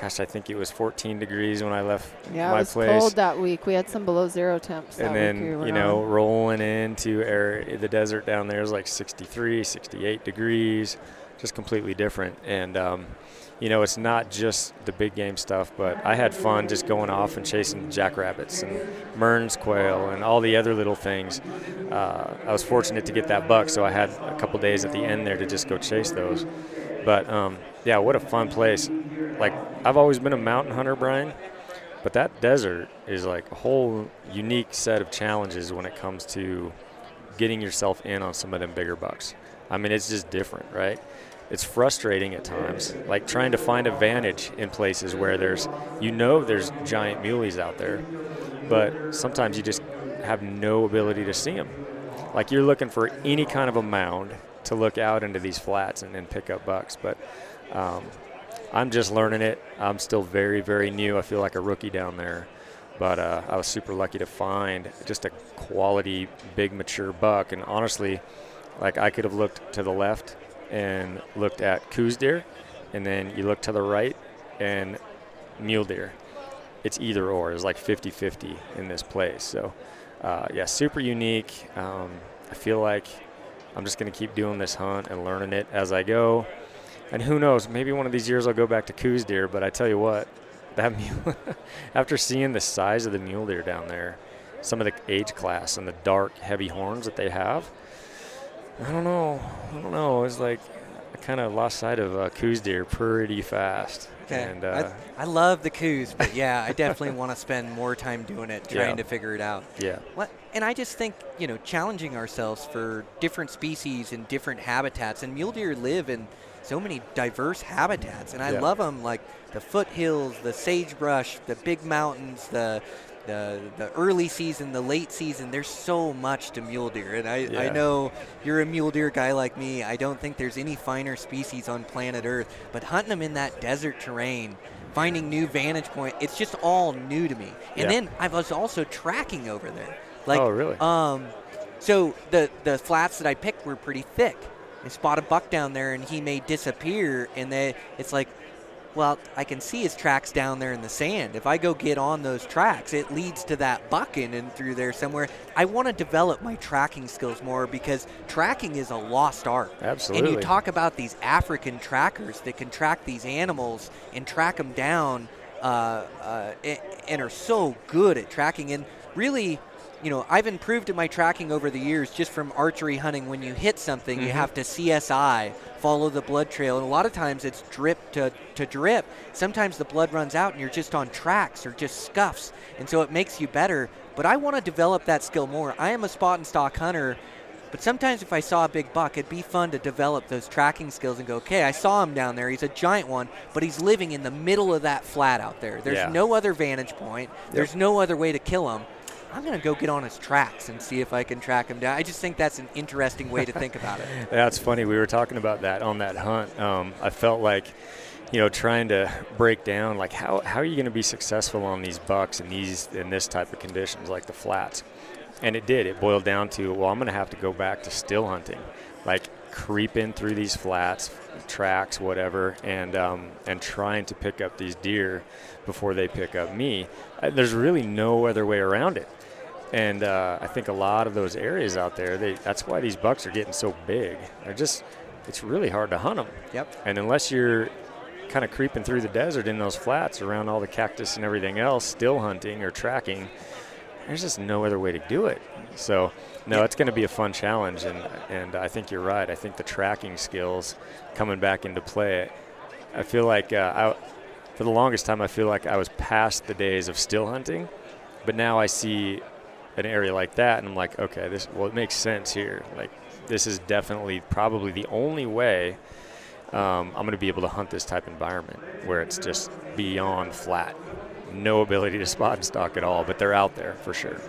gosh, I think it was 14 degrees when I left Yeah, my it was place. cold that week. We had some below zero temps. and then we you know on. rolling into air, the desert down there is like 63 68 degrees just completely different and um, you know it's not just the big game stuff but i had fun just going off and chasing jackrabbits and Mearns quail and all the other little things uh, i was fortunate to get that buck so i had a couple days at the end there to just go chase those but um, yeah what a fun place like i've always been a mountain hunter brian but that desert is like a whole unique set of challenges when it comes to getting yourself in on some of them bigger bucks. I mean, it's just different, right? It's frustrating at times, like trying to find a vantage in places where there's, you know, there's giant muleys out there, but sometimes you just have no ability to see them. Like you're looking for any kind of a mound to look out into these flats and then pick up bucks, but um, I'm just learning it. I'm still very, very new. I feel like a rookie down there. But uh, I was super lucky to find just a quality, big, mature buck. And honestly, like I could have looked to the left and looked at Coues deer, and then you look to the right and mule deer. It's either or. It's like 50 50 in this place. So, uh, yeah, super unique. Um, I feel like I'm just going to keep doing this hunt and learning it as I go. And who knows? Maybe one of these years I'll go back to Coues deer. But I tell you what, [laughs] that mule, [laughs] after seeing the size of the mule deer down there, some of the age class and the dark, heavy horns that they have, I don't know. I don't know. It's like I kind of lost sight of uh, Coues deer pretty fast. Okay. And uh, I, I love the Coues, but yeah, I definitely [laughs] want to spend more time doing it, trying Yeah. to figure it out. yeah, What? And I just think, you know, challenging ourselves for different species and different habitats. And mule deer live in so many diverse habitats, and I Yeah. love them, like the foothills, the sagebrush, the big mountains, the the the early season, the late season. There's so much to mule deer, and I, I know you're a mule deer guy like me. I don't think there's any finer species on planet Earth, but hunting them in that desert terrain. Finding new vantage point, it's just all new to me. And Yeah. then I was also tracking over there. Like, Oh, really? um, So the the flats that I picked were pretty thick. I spot a buck down there, and he may disappear, and they, it's like, well, I can see his tracks down there in the sand. If I go get on those tracks, it leads to that buck in and through there somewhere. I want to develop my tracking skills more because tracking is a lost art. Absolutely. And you talk about these African trackers that can track these animals and track them down uh, uh, and are so good at tracking. And really, you know, I've improved in my tracking over the years just from archery hunting. When you hit something, you mm-hmm. have to CSI, follow the blood trail. And a lot of times it's drip to, to drip. Sometimes the blood runs out and you're just on tracks or just scuffs. And so it makes you better. But I want to develop that skill more. I am a spot and stalk hunter. But sometimes if I saw a big buck, it'd be fun to develop those tracking skills and go, okay, I saw him down there. He's a giant one, but he's living in the middle of that flat out there. There's Yeah. no other vantage point. There's no other way to kill him. I'm going to go get on his tracks and see if I can track him down. I just think that's an interesting way to think about it. [laughs] That's funny. We were talking about that on that hunt. Um, I felt like, you know, trying to break down like how, how are you going to be successful on these bucks in these in this type of conditions like the flats, and it did. It boiled down to well, I'm going to have to go back to still hunting, like creeping through these flats, tracks, whatever, and um, and trying to pick up these deer before they pick up me. There's really no other way around it. And uh, I think a lot of those areas out there, they, that's why these bucks are getting so big. They're just, it's really hard to hunt them. Yep. And unless you're kind of creeping through the desert in those flats around all the cactus and everything else, still hunting or tracking, there's just no other way to do it. So, no, it's going to be a fun challenge. And, and I think you're right. I think the tracking skills coming back into play, I feel like uh, I, for the longest time, I feel like I was past the days of still hunting. But now I see an area like that, and I'm like, okay, this well, it makes sense here. Like, this is definitely probably the only way um, I'm going to be able to hunt this type environment where it's just beyond flat, no ability to spot and stalk at all. But they're out there for sure.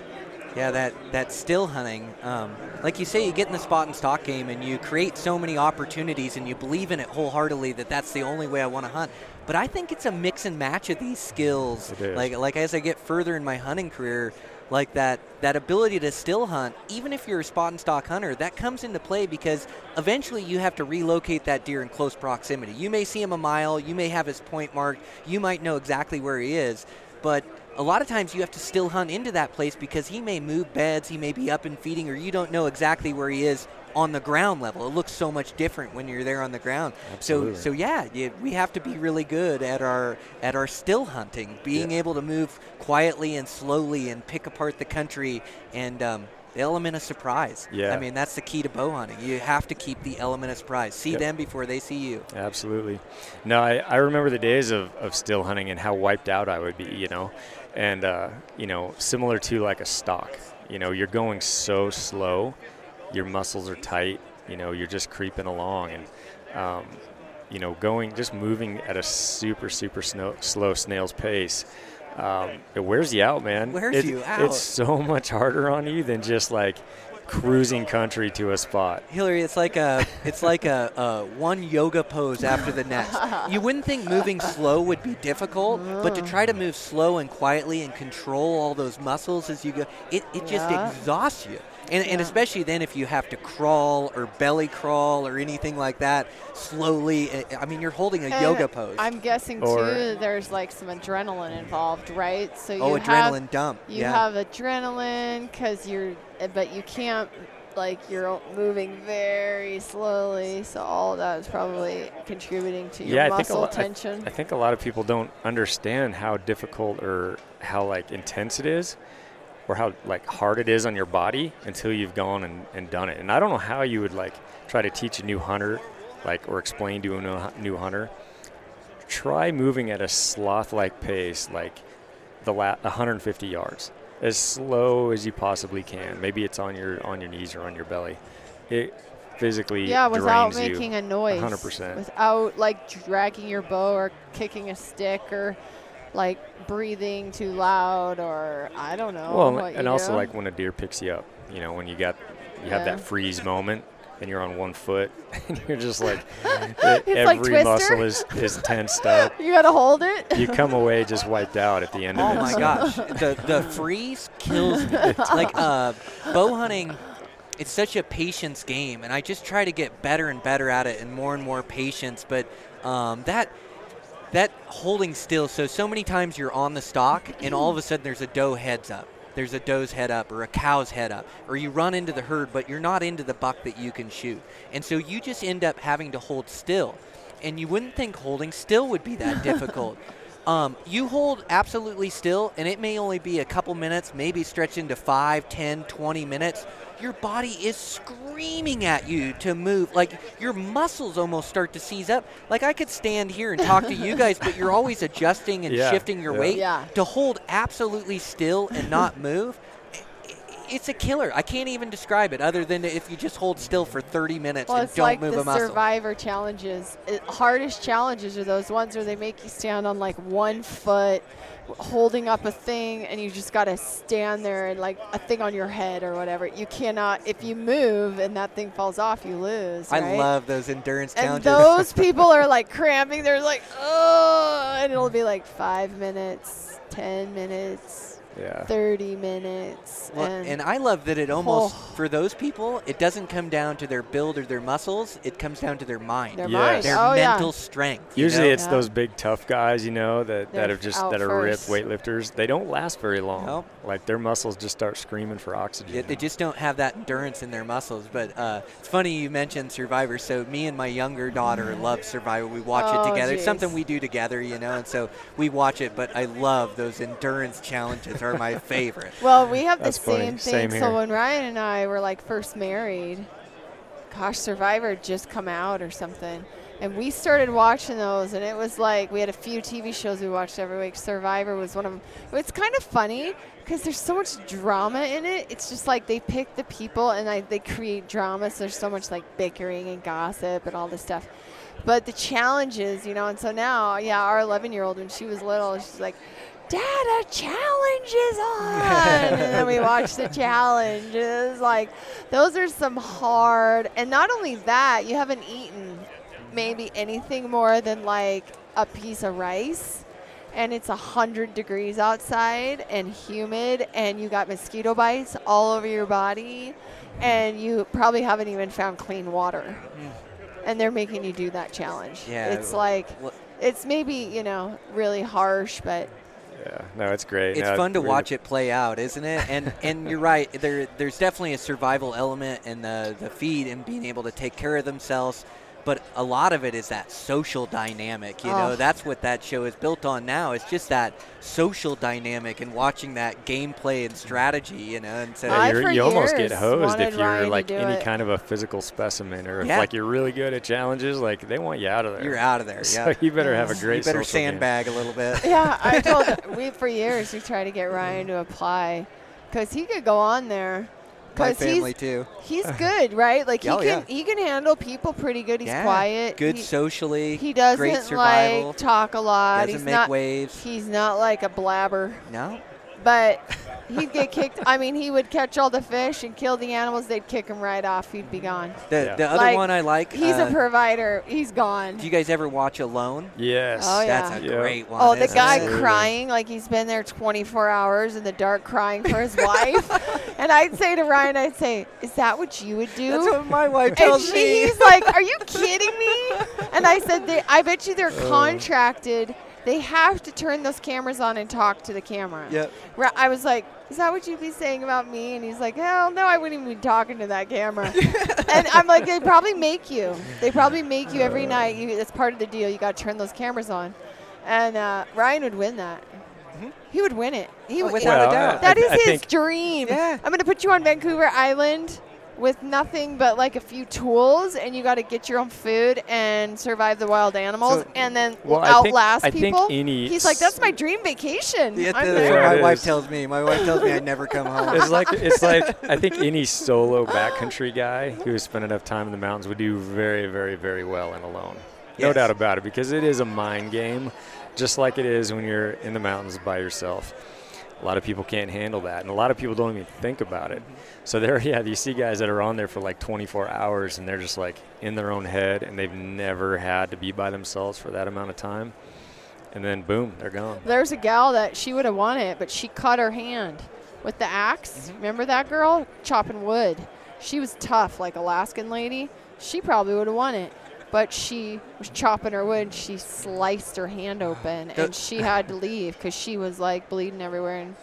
Yeah, that, that still hunting, um, like you say, you get in the spot and stalk game and you create so many opportunities and you believe in it wholeheartedly that that's the only way I want to hunt. But I think it's a mix and match of these skills. Like like as I get further in my hunting career, like that that ability to still hunt, even if you're a spot and stalk hunter, that comes into play because eventually you have to relocate that deer in close proximity. You may see him a mile, you may have his point marked, you might know exactly where he is, but a lot of times you have to still hunt into that place because he may move beds, he may be up and feeding, or you don't know exactly where he is on the ground level. It looks so much different when you're there on the ground. Absolutely. So, so yeah, you, we have to be really good at our at our still hunting, being Yeah. able to move quietly and slowly and pick apart the country and. Um, the element of surprise. Yeah. I mean, that's the key to bow hunting. You have to keep the element of surprise. See Yep. them before they see you. Absolutely. No, I, I remember the days of, of still hunting and how wiped out I would be, you know, and, uh, you know, similar to like a stock, you know, you're going so slow, your muscles are tight, you know, you're just creeping along and, um, you know, going, just moving at a super, super snow, slow snail's pace. Um, it wears you out, man. Wears It- you out. It's so much harder on you than just like cruising country to a spot. Hillary, it's like a it's like a, a one yoga pose after the next. You wouldn't think moving slow would be difficult, but to try to move slow and quietly and control all those muscles as you go, it, it just Yeah. exhausts you. And, and especially then if you have to crawl or belly crawl or anything like that slowly. I- I mean, you're holding a And yoga pose. I'm guessing Or- too. There's like some adrenaline involved, right? So oh, you adrenaline have dump. you yeah. have adrenaline because you're, uh, but you can't like you're moving very slowly. So all that is probably contributing to your yeah, I think a muscle lot, I- tension. I, think a lot of people don't understand how difficult or how like intense it is, or how like hard it is on your body until you've gone and, and done it. And I don't know how you would like try to teach a new hunter, like or explain to a new, hunter. Try moving at a sloth-like pace, like the la- 150 yards, as slow as you possibly can. Maybe it's on your on your knees or on your belly. It physically yeah, without drains you. making a noise. 100%. Without like dragging your bow or kicking a stick or like breathing too loud or I don't know. Well, what and you also do. like when a deer picks you up, you know, when you got you have that freeze moment and you're on one foot [laughs] and you're just like [laughs] e- It's like every muscle is is tensed up. [laughs] you gotta hold it. You come away just wiped out at the end Oh of it. Oh my so- gosh, the the freeze kills me. like uh, bow hunting, it's such a patience game, and I just try to get better and better at it, and more and more patience. But um, that that holding still, so so many times you're on the stock, and all of a sudden there's a doe heads up. There's a doe's head up or a cow's head up, or you run into the herd, but you're not into the buck that you can shoot, and so you just end up having to hold still. And you wouldn't think holding still would be that [laughs] difficult. Um, you hold absolutely still, and it may only be a couple minutes, maybe stretch into 5, 10, 20 minutes. Your body is screaming at you to move. Like your muscles almost start to seize up. Like I could stand here and talk to you [laughs] guys, but you're always adjusting and Yeah, shifting your yeah. weight. Yeah. To hold absolutely still and not [laughs] move, i- i- it's a killer. I can't even describe it other than if you just hold still for 30 minutes Well, and don't like move the a muscle. survivor challenges. It, hardest challenges are those ones where they make you stand on like one foot, holding up a thing, and you just got to stand there and like a thing on your head or whatever. You cannot. If you move and that thing falls off, you lose. I right? love those endurance And challenges. those [laughs] people are like cramping. They're like, oh, and it'll be like five minutes, ten minutes, Yeah. thirty minutes, Well, and, and I love that it almost, Oh. for those people, it doesn't come down to their build or their muscles. It comes down to their mind, their Yes. mind. their oh mental yeah. strength. Usually know? it's Yeah. those big tough guys, you know, that, They're that have just that are ripped weightlifters. They don't last very long. Nope. Like their muscles just start screaming for oxygen. They- they just don't have that endurance in their muscles. But uh, it's funny you mentioned Survivor. So me and my younger daughter love Survivor. We watch Oh, it together. It's something we do together, you know. And so we watch it. But I love those endurance challenges. Are my [laughs] favorite. Well, we have the That's funny. same thing. Same so when Ryan and I were like first married, gosh, Survivor just come out or something. And we started watching those, and it was like we had a few TV shows we watched every week. Survivor was one of them. It's kind of funny because there's so much drama in it. It's just like they pick the people and they create drama. So there's so much like bickering and gossip and all this stuff. But the challenges, you know, and so now, yeah, our 11 year old, when she was little, she's like, Dad, a challenge is on. and then we [laughs] watch the challenges. Like, those are some hard. And not only that, you haven't eaten maybe anything more than like a piece of rice. And it's a hundred degrees outside and humid, and you got mosquito bites all over your body, and you probably haven't even found clean water. Hmm. And they're making you do that challenge. Yeah, It's like, it's maybe, you know, really harsh, but Yeah. No, it's great. It's No, fun to really- watch it play out, isn't it? And and you're right. There there's definitely a survival element in the the feed and being able to take care of themselves. But a lot of it is that social dynamic. You know, Oh. that's what that show is built on now. It's just that social dynamic and watching that gameplay and strategy. You know, and so Yeah, you're, you almost get hosed if you're Ryan like any it. kind of a physical specimen, or if like you're really good at challenges. Like they want you out of there. you're out of there. [laughs] So Yeah. you better have a great. you better social game. sandbag a little bit. yeah, I [laughs] told we for years we tried to get Ryan to apply because he could go on there. My Because family he's too. he's [laughs] good, right? Like he Oh, can yeah. he can handle people pretty good. He's yeah. quiet. Good He, socially. he doesn't like talk a lot. He doesn't he's make not waves. he's not like a blabber. No. But he'd get kicked. I mean, he would catch all the fish and kill the animals. They'd kick him right off. He'd be gone. The, Yeah. the other Like, one I like. He's uh, a provider. He's gone. Do you guys ever watch Alone? Yes. Oh, yeah. That's a Yeah. great one. Oh, the guy it? Crying like he's been there 24 hours in the dark crying for his wife. [laughs] And I'd say to Ryan, I'd say, Is that what you would do? That's what my wife and tells she, me. he's like, Are you kidding me? And I said, they, I bet you they're contracted. They have to turn those cameras on and talk to the camera. Yep. Ra- I was like, Is that what you'd be saying about me? And he's like, Hell no, I wouldn't even be talking to that camera. [laughs] and I'm like, They probably make you. They probably make you every night. You, that's part of the deal. You got to turn those cameras on. And uh, Ryan would win that. He would win it. He Oh, would, without Well, a doubt. that I- is I his dream. Yeah. I'm going to put you on Vancouver Island with nothing but like a few tools, and you got to get your own food and survive the wild animals, So- and then Well, I think- outlast I think people. any He's like, that's my dream vacation. Yeah, I'm that's there. what my wife is. tells me. My wife tells me I never come home. It's like it's [laughs] like I think any solo backcountry guy who has spent enough time in the mountains would do very, very, very well and alone. No Yes. doubt about it, because it is a mind game, just like it is when you're in the mountains by yourself. A lot of people can't handle that, and a lot of people don't even think about it. So there, [laughs] yeah, you see guys that are on there for like 24 hours, and they're just like in their own head, and they've never had to be by themselves for that amount of time, and then boom, they're gone. There's a gal that she would have won it, but she cut her hand with the axe. Mm-hmm. Remember that girl chopping wood? She was tough, like Alaskan lady. She probably would have won it. But she was chopping her wood. She sliced her hand [sighs] open, and she had to leave because she was like bleeding everywhere. And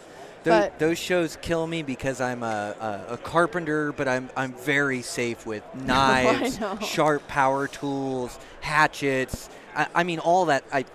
Tho- but those shows kill me because I'm a, a, a carpenter, but I'm I'm very safe with [laughs] knives, sharp power tools, hatchets. I, I mean, all that. I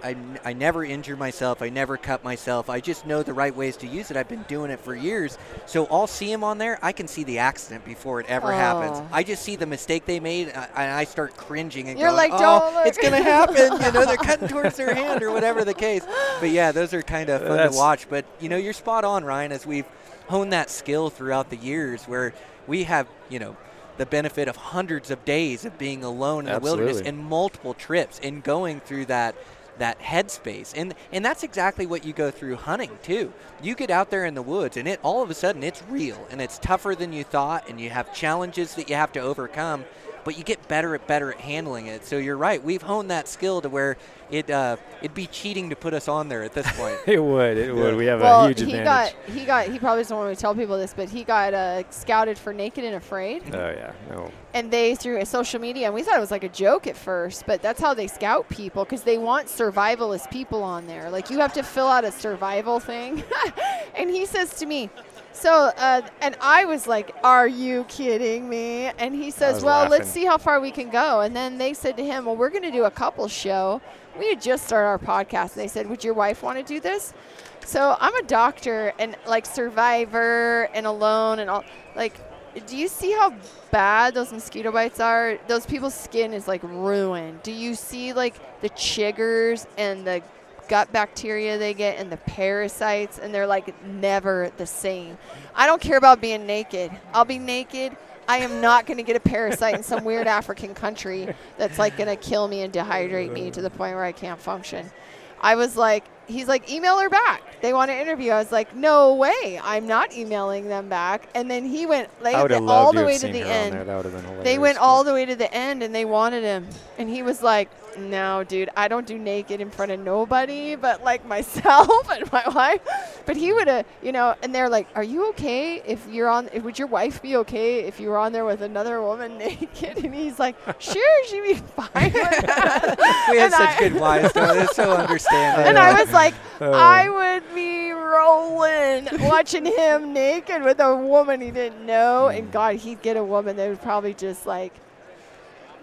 I never injure myself. I never cut myself. I just know the right ways to use it. I've been doing it for years. So I'll see them on there. I can see the accident before it ever happens. Oh. I just see the mistake they made, uh, and I start cringing and You're going, like, "Oh, "Don't look." it's gonna happen." you know, they're cutting towards their [laughs] hand or whatever the case. But yeah, those are kind of fun to watch. But you know, you're spot on, Ryan. As we've honed that skill throughout the years, where we have, you know, the benefit of hundreds of days of being alone in the wilderness and multiple trips and going through that that headspace. And and that's exactly what you go through hunting too. You get out there in the woods and it all of a sudden it's real and it's tougher than you thought and you have challenges that you have to overcome but you get better at better at handling it so you're right we've honed that skill to where it uh, it'd be cheating to put us on there at this point [laughs] It would. It would. We have well, a huge he advantage. got he got he probably doesn't want me to tell people this, but he got uh, scouted for Naked and Afraid. oh yeah. No. and they through social media and we thought it was like a joke at first but that's how they scout people because they want survivalist people on there like you have to fill out a survival thing [laughs] and he says to me so uh, and i was like are you kidding me? And he says well let's see how far we can go. And then they said to him well we're going to do a couple show. We had just started our podcast. And they said would your wife want to do this? So I'm a doctor and like survivor and alone and all like do you see how bad those mosquito bites are? Those people's skin is like ruined. Do you see like the chiggers and the gut bacteria they get and the parasites and they're like never the same. I don't care about being naked. I'll be naked. I am not going to get a parasite in some weird African country that's like going to kill me and dehydrate me to the point where I can't function. I was like, he's like, email her back. They want to interview. I was like, no way. I'm not emailing them back. And then he went like I would have all the way to the end. That would have been hilarious. They went all the way to the end and they wanted him. And he was like, no, dude, I don't do naked in front of nobody but like [laughs] myself and my wife. But he would have, you know, and they're like, are you okay if you're on, if, would your wife be okay if you were on there with another woman [laughs] naked? And he's like, sure, she'd be [laughs] fine with that. we have And such I- good wives though. they're so understanding and I was like, Oh. I would be rolling watching him naked with a woman he didn't know. And mm. God, he'd get a woman that would probably just like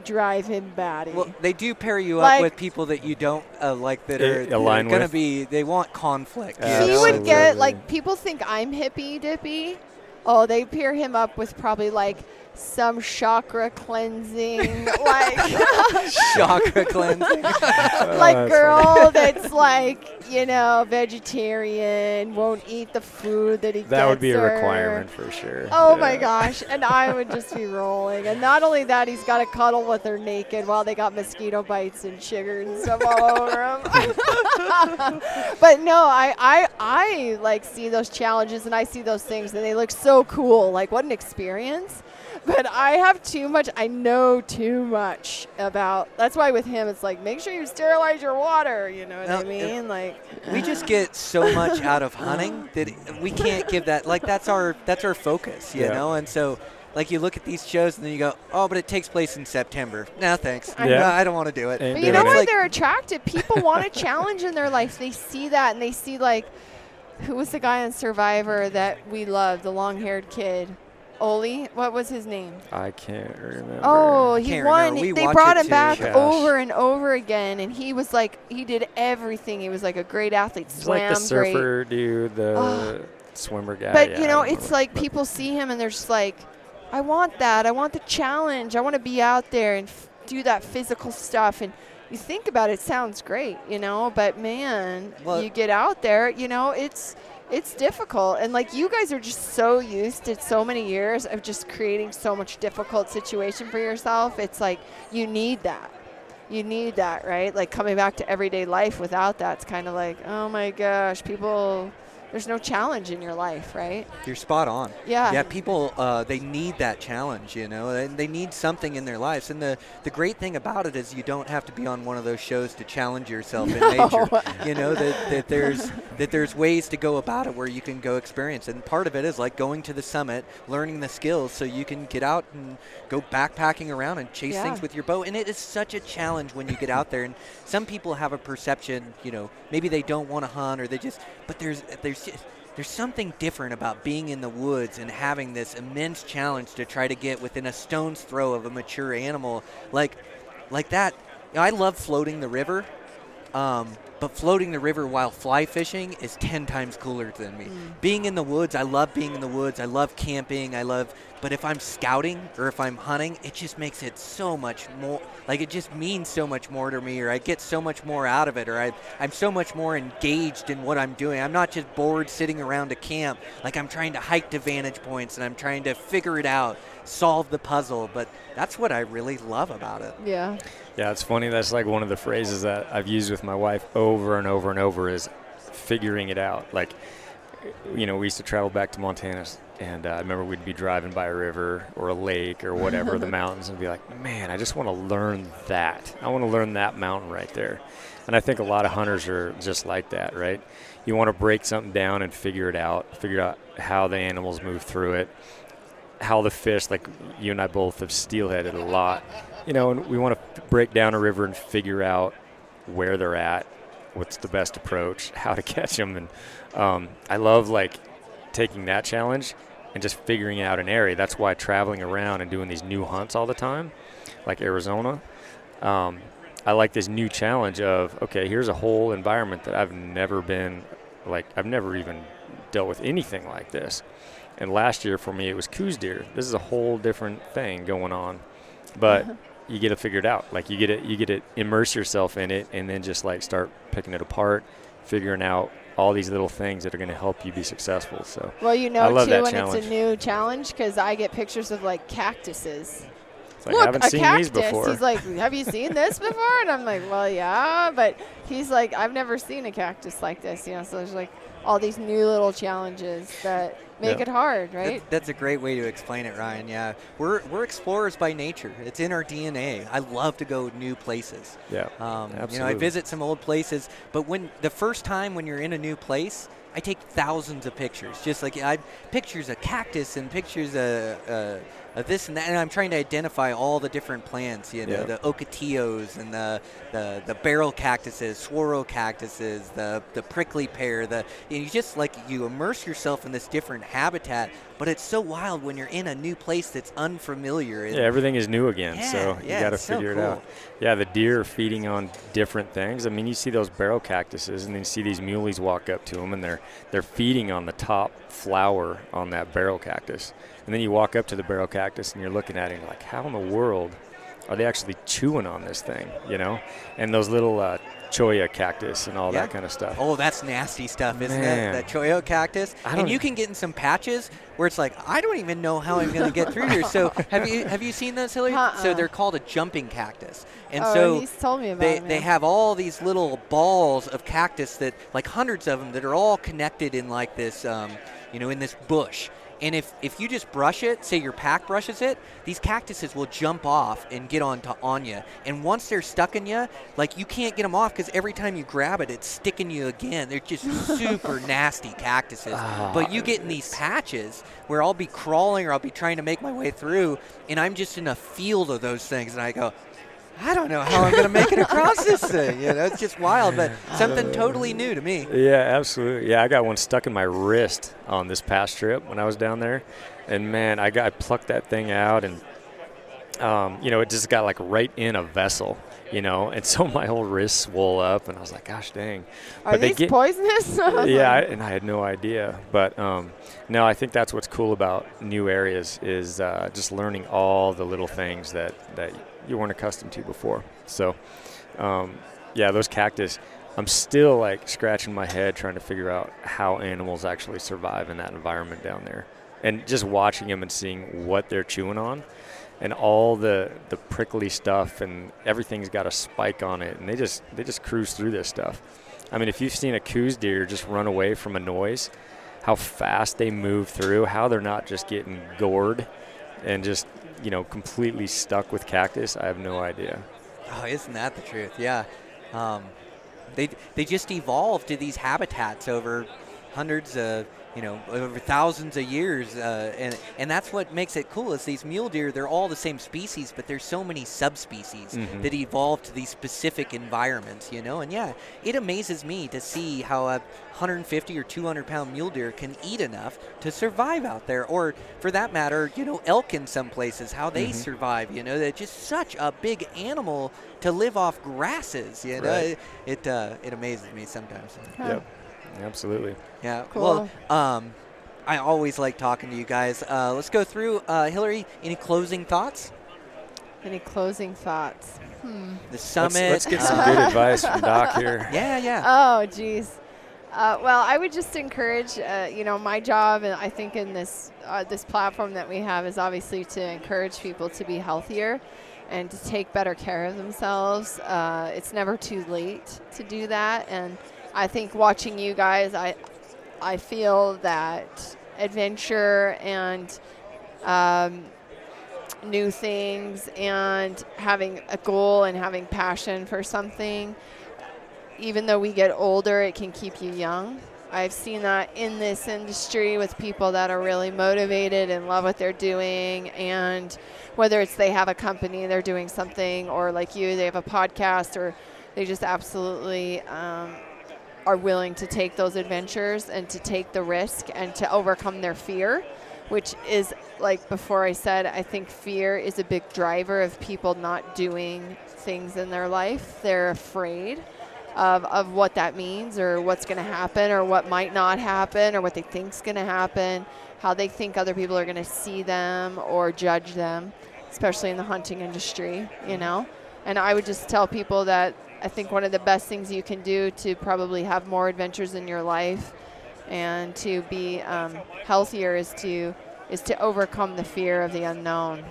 drive him batty. Well, they do pair you Like- up with people that you don't uh, like that Eh, are align going to be. They want conflict. you he would get like people think I'm hippy dippy. Oh, they pair him up with probably like some chakra cleansing, [laughs] like chakra cleansing. [laughs] Oh, like Oh, that's girl that's like you know vegetarian, won't eat the food that he That would be gets a requirement for sure. Oh my gosh. And I would just be [laughs] rolling. And not only that, he's got to cuddle with her naked while they got mosquito bites and sugar and stuff all over him. but no, I, I, I like see those challenges and I see those things and they look so cool. Like, what an experience. But I have too much, I know too much about. That's why with him, it's like, make sure you sterilize your water. You know what No, I mean? Like, we just get so [laughs] much out of hunting that we can't give that. Like that's our that's our focus, you Yeah. know. And so, like you look at these shows and then you go, oh, but it takes place in September. No, thanks. Yeah. No, I don't want to do it. Ain't But you know it. why Like- they're attracted? People want a challenge in their life. They see that and they see like who was the guy on Survivor that we loved, the long-haired kid, Oli. What was his name? I can't remember. Oh, he Can't won. remember. We They watch brought it him too. back Gosh. over and over again, and he was like he did everything. He was like a great athlete, It's swam like the great. surfer dude, the Oh. swimmer guy. But yeah, you know, I don't it's like people see him and they're just like, I want that. I want the challenge. I want to be out there and f- do that physical stuff. And you think about it, it sounds great, you know. But man, Well- you get out there, you know, it's it's difficult. And like you guys are just so used to so many years of just creating so much difficult situation for yourself. It's like you need that. You need that, right? Like coming back to everyday life without that, it's kind of like, oh my gosh, people there's no challenge in your life, right? You're spot on. Yeah. Yeah, people uh, they need that challenge, you know, and they need something in their lives. And the the great thing about it is you don't have to be on one of those shows to challenge yourself in [laughs] nature. You know that, that there's that there's ways to go about it where you can go experience. And part of it is like going to the summit, learning the skills so you can get out and go backpacking around and chase Yeah. things with your bow. And it is such a challenge when you get out there. And some people have a perception, you know, maybe they don't want to hunt or they just, but there's there's just, there's something different about being in the woods and having this immense challenge to try to get within a stone's throw of a mature animal like like that. You know, I love floating the river, um, but floating the river while fly fishing is 10 times cooler than me. Mm. Being in the woods, I love being in the woods. I love camping. I love, but if I'm scouting or if I'm hunting, it just makes it so much more, like it just means so much more to me, or I get so much more out of it, or I, I'm so much more engaged in what I'm doing. I'm not just bored sitting around a camp, like I'm trying to hike to vantage points and I'm trying to figure it out, solve the puzzle, but that's what I really love about it. Yeah. Yeah, it's funny. That's like one of the phrases that I've used with my wife over and over and over is figuring it out. Like, you know, we used to travel back to Montana, and uh, I remember we'd be driving by a river or a lake or whatever, the [laughs] mountains, and be like, man, I just want to learn that. I want to learn that mountain right there. And I think a lot of hunters are just like that, right? You want to break something down and figure it out, figure out how the animals move through it, how the fish, like you and I both have steelheaded a lot, you know, and we want to break down a river and figure out where they're at, what's the best approach, [laughs] how to catch them, and um, I love like taking that challenge and just figuring out an area. That's why traveling around and doing these new hunts all the time, like Arizona, um, I like this new challenge of okay, here's a whole environment that I've never been, like I've never even dealt with anything like this. And last year for me it was Coues deer. This is a whole different thing going on, but uh-huh. you get to figure it out. Like you get it, you get to immerse yourself in it, and then just like start picking it apart, figuring out all these little things that are going to help you be successful. So Well, you I know love too that when challenge. it's a new challenge because I get pictures of like cactuses. like, Look, I haven't a seen cactus. these before. He's like, "Have you seen this before?" And I'm like, "Well, yeah," but he's like, "I've never seen a cactus like this." You know, so there's like all these new little challenges that make Yeah. it hard, That- right? that's a great way to explain it, Ryan. Yeah, we're we're explorers by nature. It's in our DNA. I love to go new places. yeah, Um, you know, I visit some old places, but when the first time when you're in a new place, I take thousands of pictures. Just like I pictures of cactus and pictures of, uh, of Uh, this and that, and I'm trying to identify all the different plants. You know, Yeah. the ocotillos and the, the the barrel cactuses, swirl cactuses, the the prickly pear. The you just like you immerse yourself in this different habitat. But it's so wild when you're in a new place that's unfamiliar. Yeah, everything is new again, so you yeah, got to it's so figure it out. Yeah, the deer are feeding on different things. I mean, you see those barrel cactuses, and then you see these muleys walk up to them, and they're they're feeding on the top flower on that barrel cactus. And then you walk up to the barrel cactus, and you're looking at it, and you're like, how in the world are they actually chewing on this thing? You know, and those little uh, cholla cactus and all Yeah. that kind of stuff. Oh, that's nasty stuff, isn't Man. it? That cholla cactus. And you can get in some patches where it's like, I don't even know how I'm going to get through here. So [laughs] have you have you seen those, Hillary? So Uh-uh. they're called a jumping cactus. And oh, so he's told me about they, him, they have all these little balls of cactus that, like hundreds of them, that are all connected in like this, um, you know, in this bush. And if, if you just brush it, say your pack brushes it, these cactuses will jump off and get on to, on you. And once they're stuck in you, like you can't get them off because every time you grab it, it's sticking you again. They're just [laughs] super nasty cactuses. Ah, but you get in these patches where I'll be crawling or I'll be trying to make my way through, and I'm just in a field of those things, and I go, I don't know how I'm going to make it across this [laughs] thing. You know, it's just wild, but something totally new to me. Yeah, absolutely. Yeah, I got one stuck in my wrist on this past trip when I was down there, and man, I got I plucked that thing out, and um, you know, it just got like right in a vessel, you know, [laughs] and so my whole wrist swole up, and I was like, gosh dang. Are but they these get- poisonous? [laughs] yeah, I, and I had no idea. But um, no, I think that's what's cool about new areas is uh, just learning all the little things that, that you weren't accustomed to before. So, um, yeah, those cactus, I'm still like scratching my head trying to figure out how animals actually survive in that environment down there. And just watching them and seeing what they're chewing on. and all the the prickly stuff and everything's got a spike on it, and they just they just cruise through this stuff. I mean, if you've seen a Coues deer just run away from a noise, how fast they move through, how they're not just getting gored and just you know completely stuck with cactus, I have no idea. Oh, isn't that the truth? Yeah. Um, they they just evolved to these habitats over hundreds of you know over thousands of years uh, and and that's what makes it cool is these mule deer they're all the same species but there's so many subspecies Mhm. that evolved to these specific environments you know and yeah it amazes me to see how a 150 or 200 pound mule deer can eat enough to survive out there or for that matter you know elk in some places how they Mhm. survive you know they're just such a big animal to live off grasses you know Right. it it, uh, it amazes me sometimes Huh. Yep, absolutely. yeah. Cool. Well, um, I always like talking to you guys. Uh, let's go through. Uh, Hillary, any closing thoughts? Any closing thoughts? The summit. Let's, let's get some good [laughs] advice from Doc here. [laughs] Yeah, yeah. Oh, geez. Uh, well, I would just encourage, uh, you know, my job, and I think in this uh, this platform that we have is obviously to encourage people to be healthier and to take better care of themselves. Uh, it's never too late to do that, and I think watching you guys, I I feel that adventure and um, new things and having a goal and having passion for something even though we get older, it can keep you young. I've seen that in this industry with people that are really motivated and love what they're doing. And whether it's they have a company, they're doing something, or like you, they have a podcast, or they just absolutely um, are willing to take those adventures and to take the risk and to overcome their fear, which is like before I said, I think fear is a big driver of people not doing things in their life. They're afraid of, of what that means or what's going to happen or what might not happen or what they think's going to happen, how they think other people are going to see them or judge them, especially in the hunting industry, you mm-hmm. know. And I would just tell people that I think one of the best things you can do to probably have more adventures in your life and to be um, healthier is to is to overcome the fear of the unknown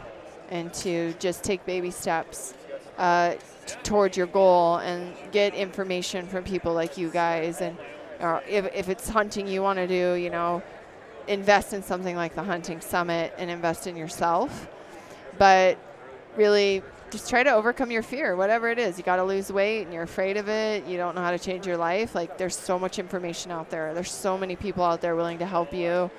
and to just take baby steps uh, t- towards your goal and get information from people like you guys. And or if, if it's hunting you want to do you know invest in something like the hunting summit and invest in yourself. But really just try to overcome your fear whatever it is. You got to lose weight and you're afraid of it. You don't know how to change your life. Like there's so much information out there. There's so many people out there willing to help you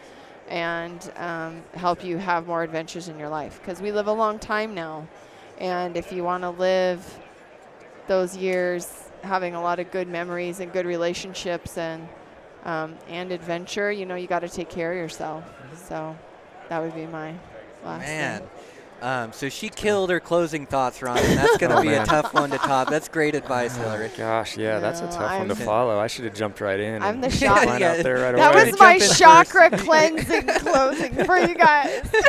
and um, help you have more adventures in your life. Because we live a long time now. And if you want to live those years having a lot of good memories and good relationships and um, and adventure, you know, you got to take care of yourself. So that would be my last Man. thing. Um, so she killed her closing thoughts, Ron, and that's going to Oh, be a tough one to [laughs] top. That's great advice, Hillary. Gosh, yeah, that's a No, tough one to I'm- I should have jumped right in. I'm the shock- went out there right That away. was my chakra cleansing closing for you guys. [laughs]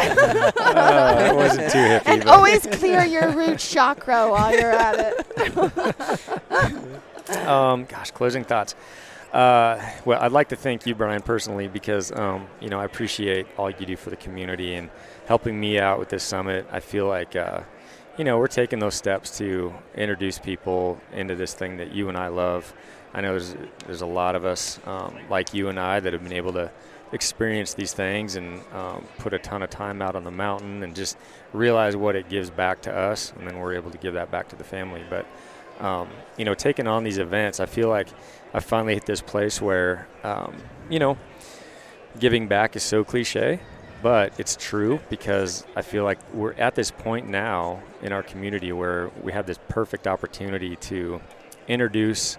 Uh, that wasn't too hippie. and but- always clear your root chakra while you're at it. [laughs] um, gosh, closing thoughts. Uh, well, I'd like to thank you, Brian, personally, because um, you know I appreciate all you do for the community and helping me out with this summit. I feel like uh, you know we're taking those steps to introduce people into this thing that you and I love. I know there's there's a lot of us um, like you and I that have been able to experience these things and um, put a ton of time out on the mountain and just realize what it gives back to us, and then we're able to give that back to the family. But um, you know, taking on these events, I feel like I finally hit this place where, um, you know, giving back is so cliche, but it's true because I feel like we're at this point now in our community where we have this perfect opportunity to introduce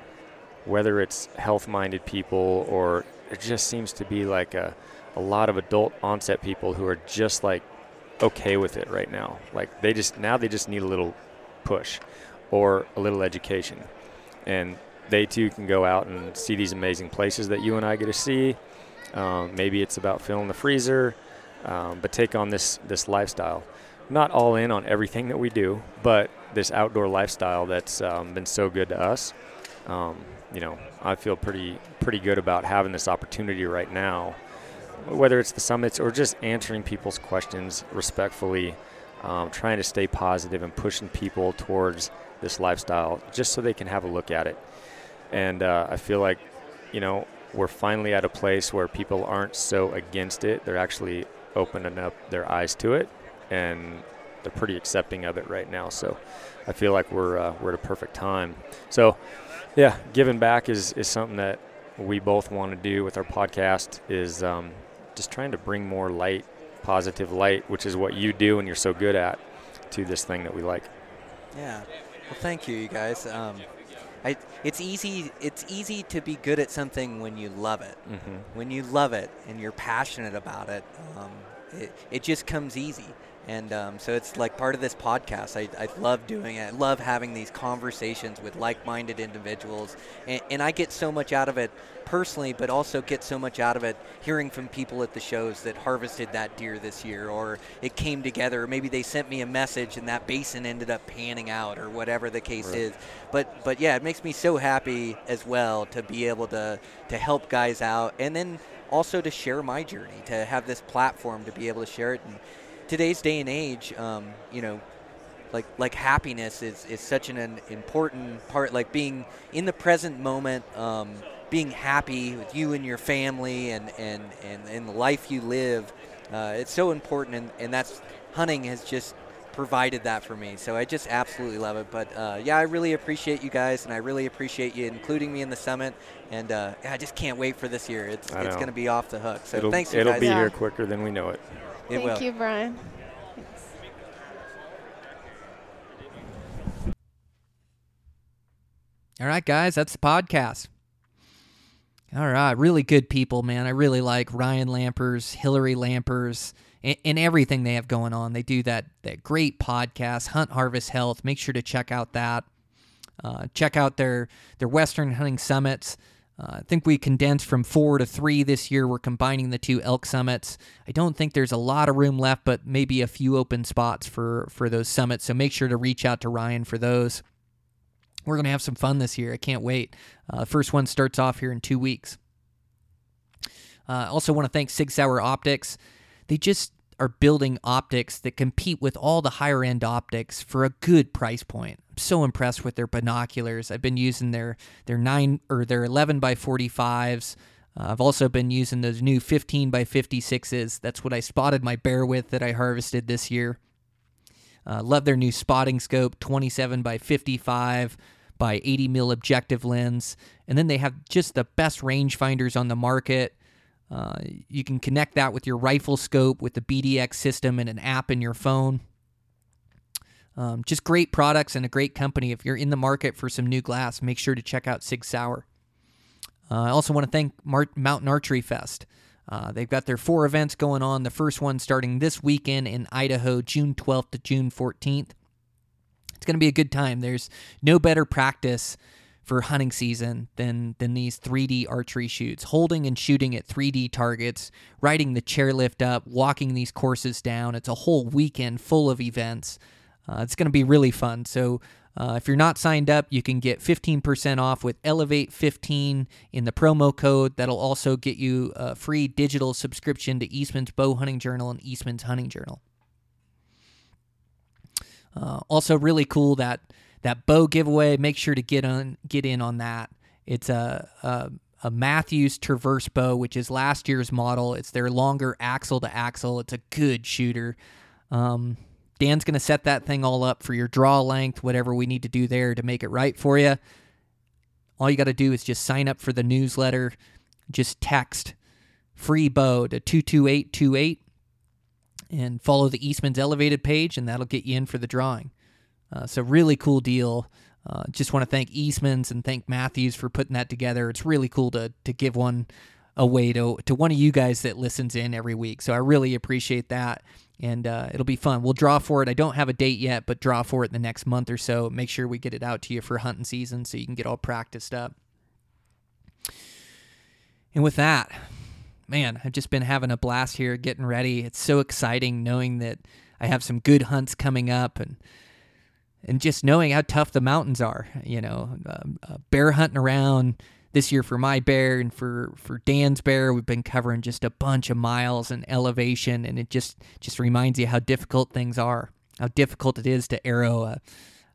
whether it's health minded people or it just seems to be like a, a lot of adult onset people who are just like okay with it right now. Like they just now they just need a little push or a little education. And they too can go out and see these amazing places that you and I get to see. Um, maybe it's about filling the freezer, um, but take on this this lifestyle. Not all in on everything that we do, but this outdoor lifestyle that's um, been so good to us. Um, you know, I feel pretty pretty good about having this opportunity right now, whether it's the summits or just answering people's questions respectfully. um, trying to stay positive and pushing people towards this lifestyle just so they can have a look at it. And uh, I feel like, you know, we're finally at a place where people aren't so against it. They're actually opening up their eyes to it, and they're pretty accepting of it right now. So I feel like we're uh, we're at a perfect time. So yeah, giving back is is something that we both want to do with our podcast. Is um, just trying to bring more light, positive light, which is what you do and you're so good at, to this thing that we like. Yeah. Well, thank you, you guys. Um, I, it's easy. It's easy to be good at something when you love it. Mm-hmm. When you love it and you're passionate about it, um, it, it just comes easy. And um, so it's like part of this podcast. I, I love doing it. I love having these conversations with like-minded individuals, and, and I get so much out of it personally, but also get so much out of it hearing from people at the shows that harvested that deer this year, or it came together, or maybe they sent me a message and that basin ended up panning out, or whatever the case Right. is. But but yeah, it makes me so happy as well to be able to to help guys out, and then also to share my journey, to have this platform to be able to share it. And today's day and age, um, you know, like like happiness is, is such an, an important part. Like being in the present moment, um, being happy with you and your family, and and and, and the life you live. Uh, it's so important, and, and that's hunting has just provided that for me. So I just absolutely love it. But uh, yeah, I really appreciate you guys, and I really appreciate you including me in the summit. And uh, I just can't wait for this year. It's it's going to be off the hook. So it'll thanks, you it'll guys. be Yeah. here quicker than we know it. It Thank will. you, Brian. Thanks. All right, guys, that's the podcast. All right, really good people, man. I really like Ryan Lampers, Hillary Lampers, and, and everything they have going on. They do that that great podcast, Hunt Harvest Health. Make sure to check out that. Uh, check out their their Western hunting summits. Uh, I think we condensed from four to three this year. We're combining the two elk summits. I don't think there's a lot of room left, but maybe a few open spots for for those summits. So make sure to reach out to Ryan for those. We're to have some fun this year. I can't wait. Uh, first one starts off here in two weeks. Uh, I also want to thank Sig Sauer Optics. They just are building optics that compete with all the higher end optics for a good price point. So impressed with their binoculars. I've been using their their nine or their 11 by 45s. Uh, I've also been using those new 15 by 56s. That's what I spotted my bear with that I harvested this year. Uh, love their new spotting scope, 27 by 55 by 80 mil objective lens, and then they have just the best rangefinders on the market. Uh, you can connect that with your rifle scope with the BDX system and an app in your phone. Um, just great products and a great company. If you're in the market for some new glass, make sure to check out Sig Sauer. Uh, I also want to thank Mar- Mountain Archery Fest. Uh, they've got their four events going on. The first one starting this weekend in Idaho, June 12th to June 14th. It's going to be a good time. There's no better practice for hunting season than than these 3D archery shoots. Holding and shooting at 3D targets, riding the chairlift up, walking these courses down. It's a whole weekend full of events. Uh, it's going to be really fun. So uh, if you're not signed up, you can get 15% off with Elevate 15 in the promo code. That'll also get you a free digital subscription to Eastman's Bow Hunting Journal and Eastman's Hunting Journal. Uh, also, really cool that that bow giveaway. Make sure to get on get in on that. It's a, a a Mathews Traverse bow, which is last year's model. It's their longer axle to axle. It's a good shooter. Um, Dan's gonna set that thing all up for your draw length, whatever we need to do there to make it right for you. All you got to do is just sign up for the newsletter. Just text free bow to 22828 and follow the Eastman's Elevated page, and that'll get you in for the drawing. Uh, so, really cool deal. Uh, just want to thank Eastman's and thank Mathews for putting that together. It's really cool to to give one away to to one of you guys that listens in every week. So I really appreciate that, and uh, it'll be fun. We'll draw for it. I don't have a date yet, but draw for it in the next month or so. Make sure we get it out to you for hunting season so you can get all practiced up. And with that, man, I've just been having a blast here getting ready. It's so exciting knowing that I have some good hunts coming up and and just knowing how tough the mountains are, you know, um, uh, bear hunting around this year for my bear and for for Dan's bear, we've been covering just a bunch of miles and elevation, and it just just reminds you how difficult things are. how difficult it is to arrow a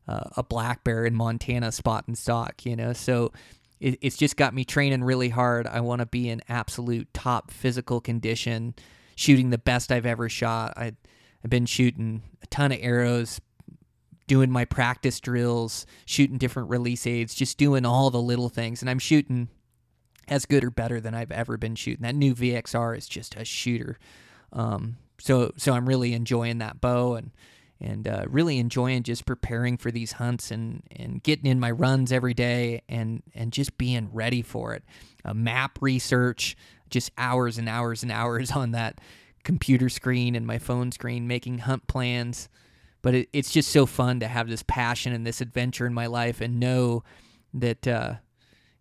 a black bear in Montana spot and stalk, you know. So it, it's just got me training really hard. I want to be in absolute top physical condition, shooting the best I've ever shot. I I've been shooting a ton of arrows, doing my practice drills, shooting different release aids, just doing all the little things, and I'm shooting as good or better than I've ever been shooting. That new VXR is just a shooter. Um, so so I'm really enjoying that bow and and uh, really enjoying just preparing for these hunts and, and getting in my runs every day and, and just being ready for it. Map research, just hours and hours and [laughs] hours on that computer screen and my phone screen making hunt plans. But it, it's just so fun to have this passion and this adventure in my life and know that uh,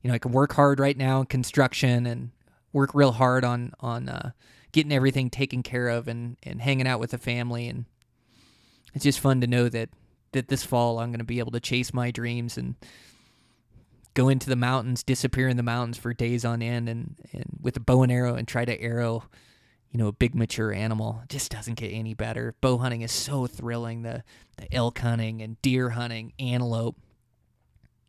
you know I can work hard right now in construction and work real hard on on uh, getting everything taken care of and, and hanging out with the family. And it's just fun to know that that this fall I'm going to be able to chase my dreams and go into the mountains, disappear in the mountains for days on end, and and with a bow and arrow and try to arrow, you know, a big mature animal. It just doesn't get any better. Bow hunting is so thrilling. The the elk hunting and deer hunting, antelope.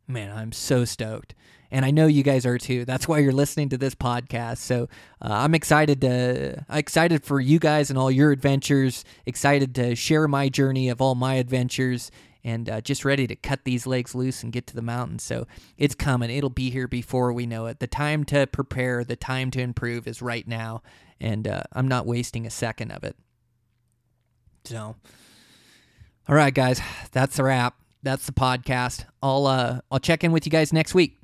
Man, I'm so stoked and I know you guys are too. That's why you're listening to this podcast. So uh, I'm excited to excited for you guys and all your adventures. Excited to share my journey of all my adventures, and uh, just ready to cut these legs loose and get to the mountains. So it's coming. It'll be here before we know it. The time to prepare, the time to improve is right now, and uh, I'm not wasting a second of it. So, all right, guys, that's a wrap. That's the podcast. I'll uh, I'll check in with you guys next week.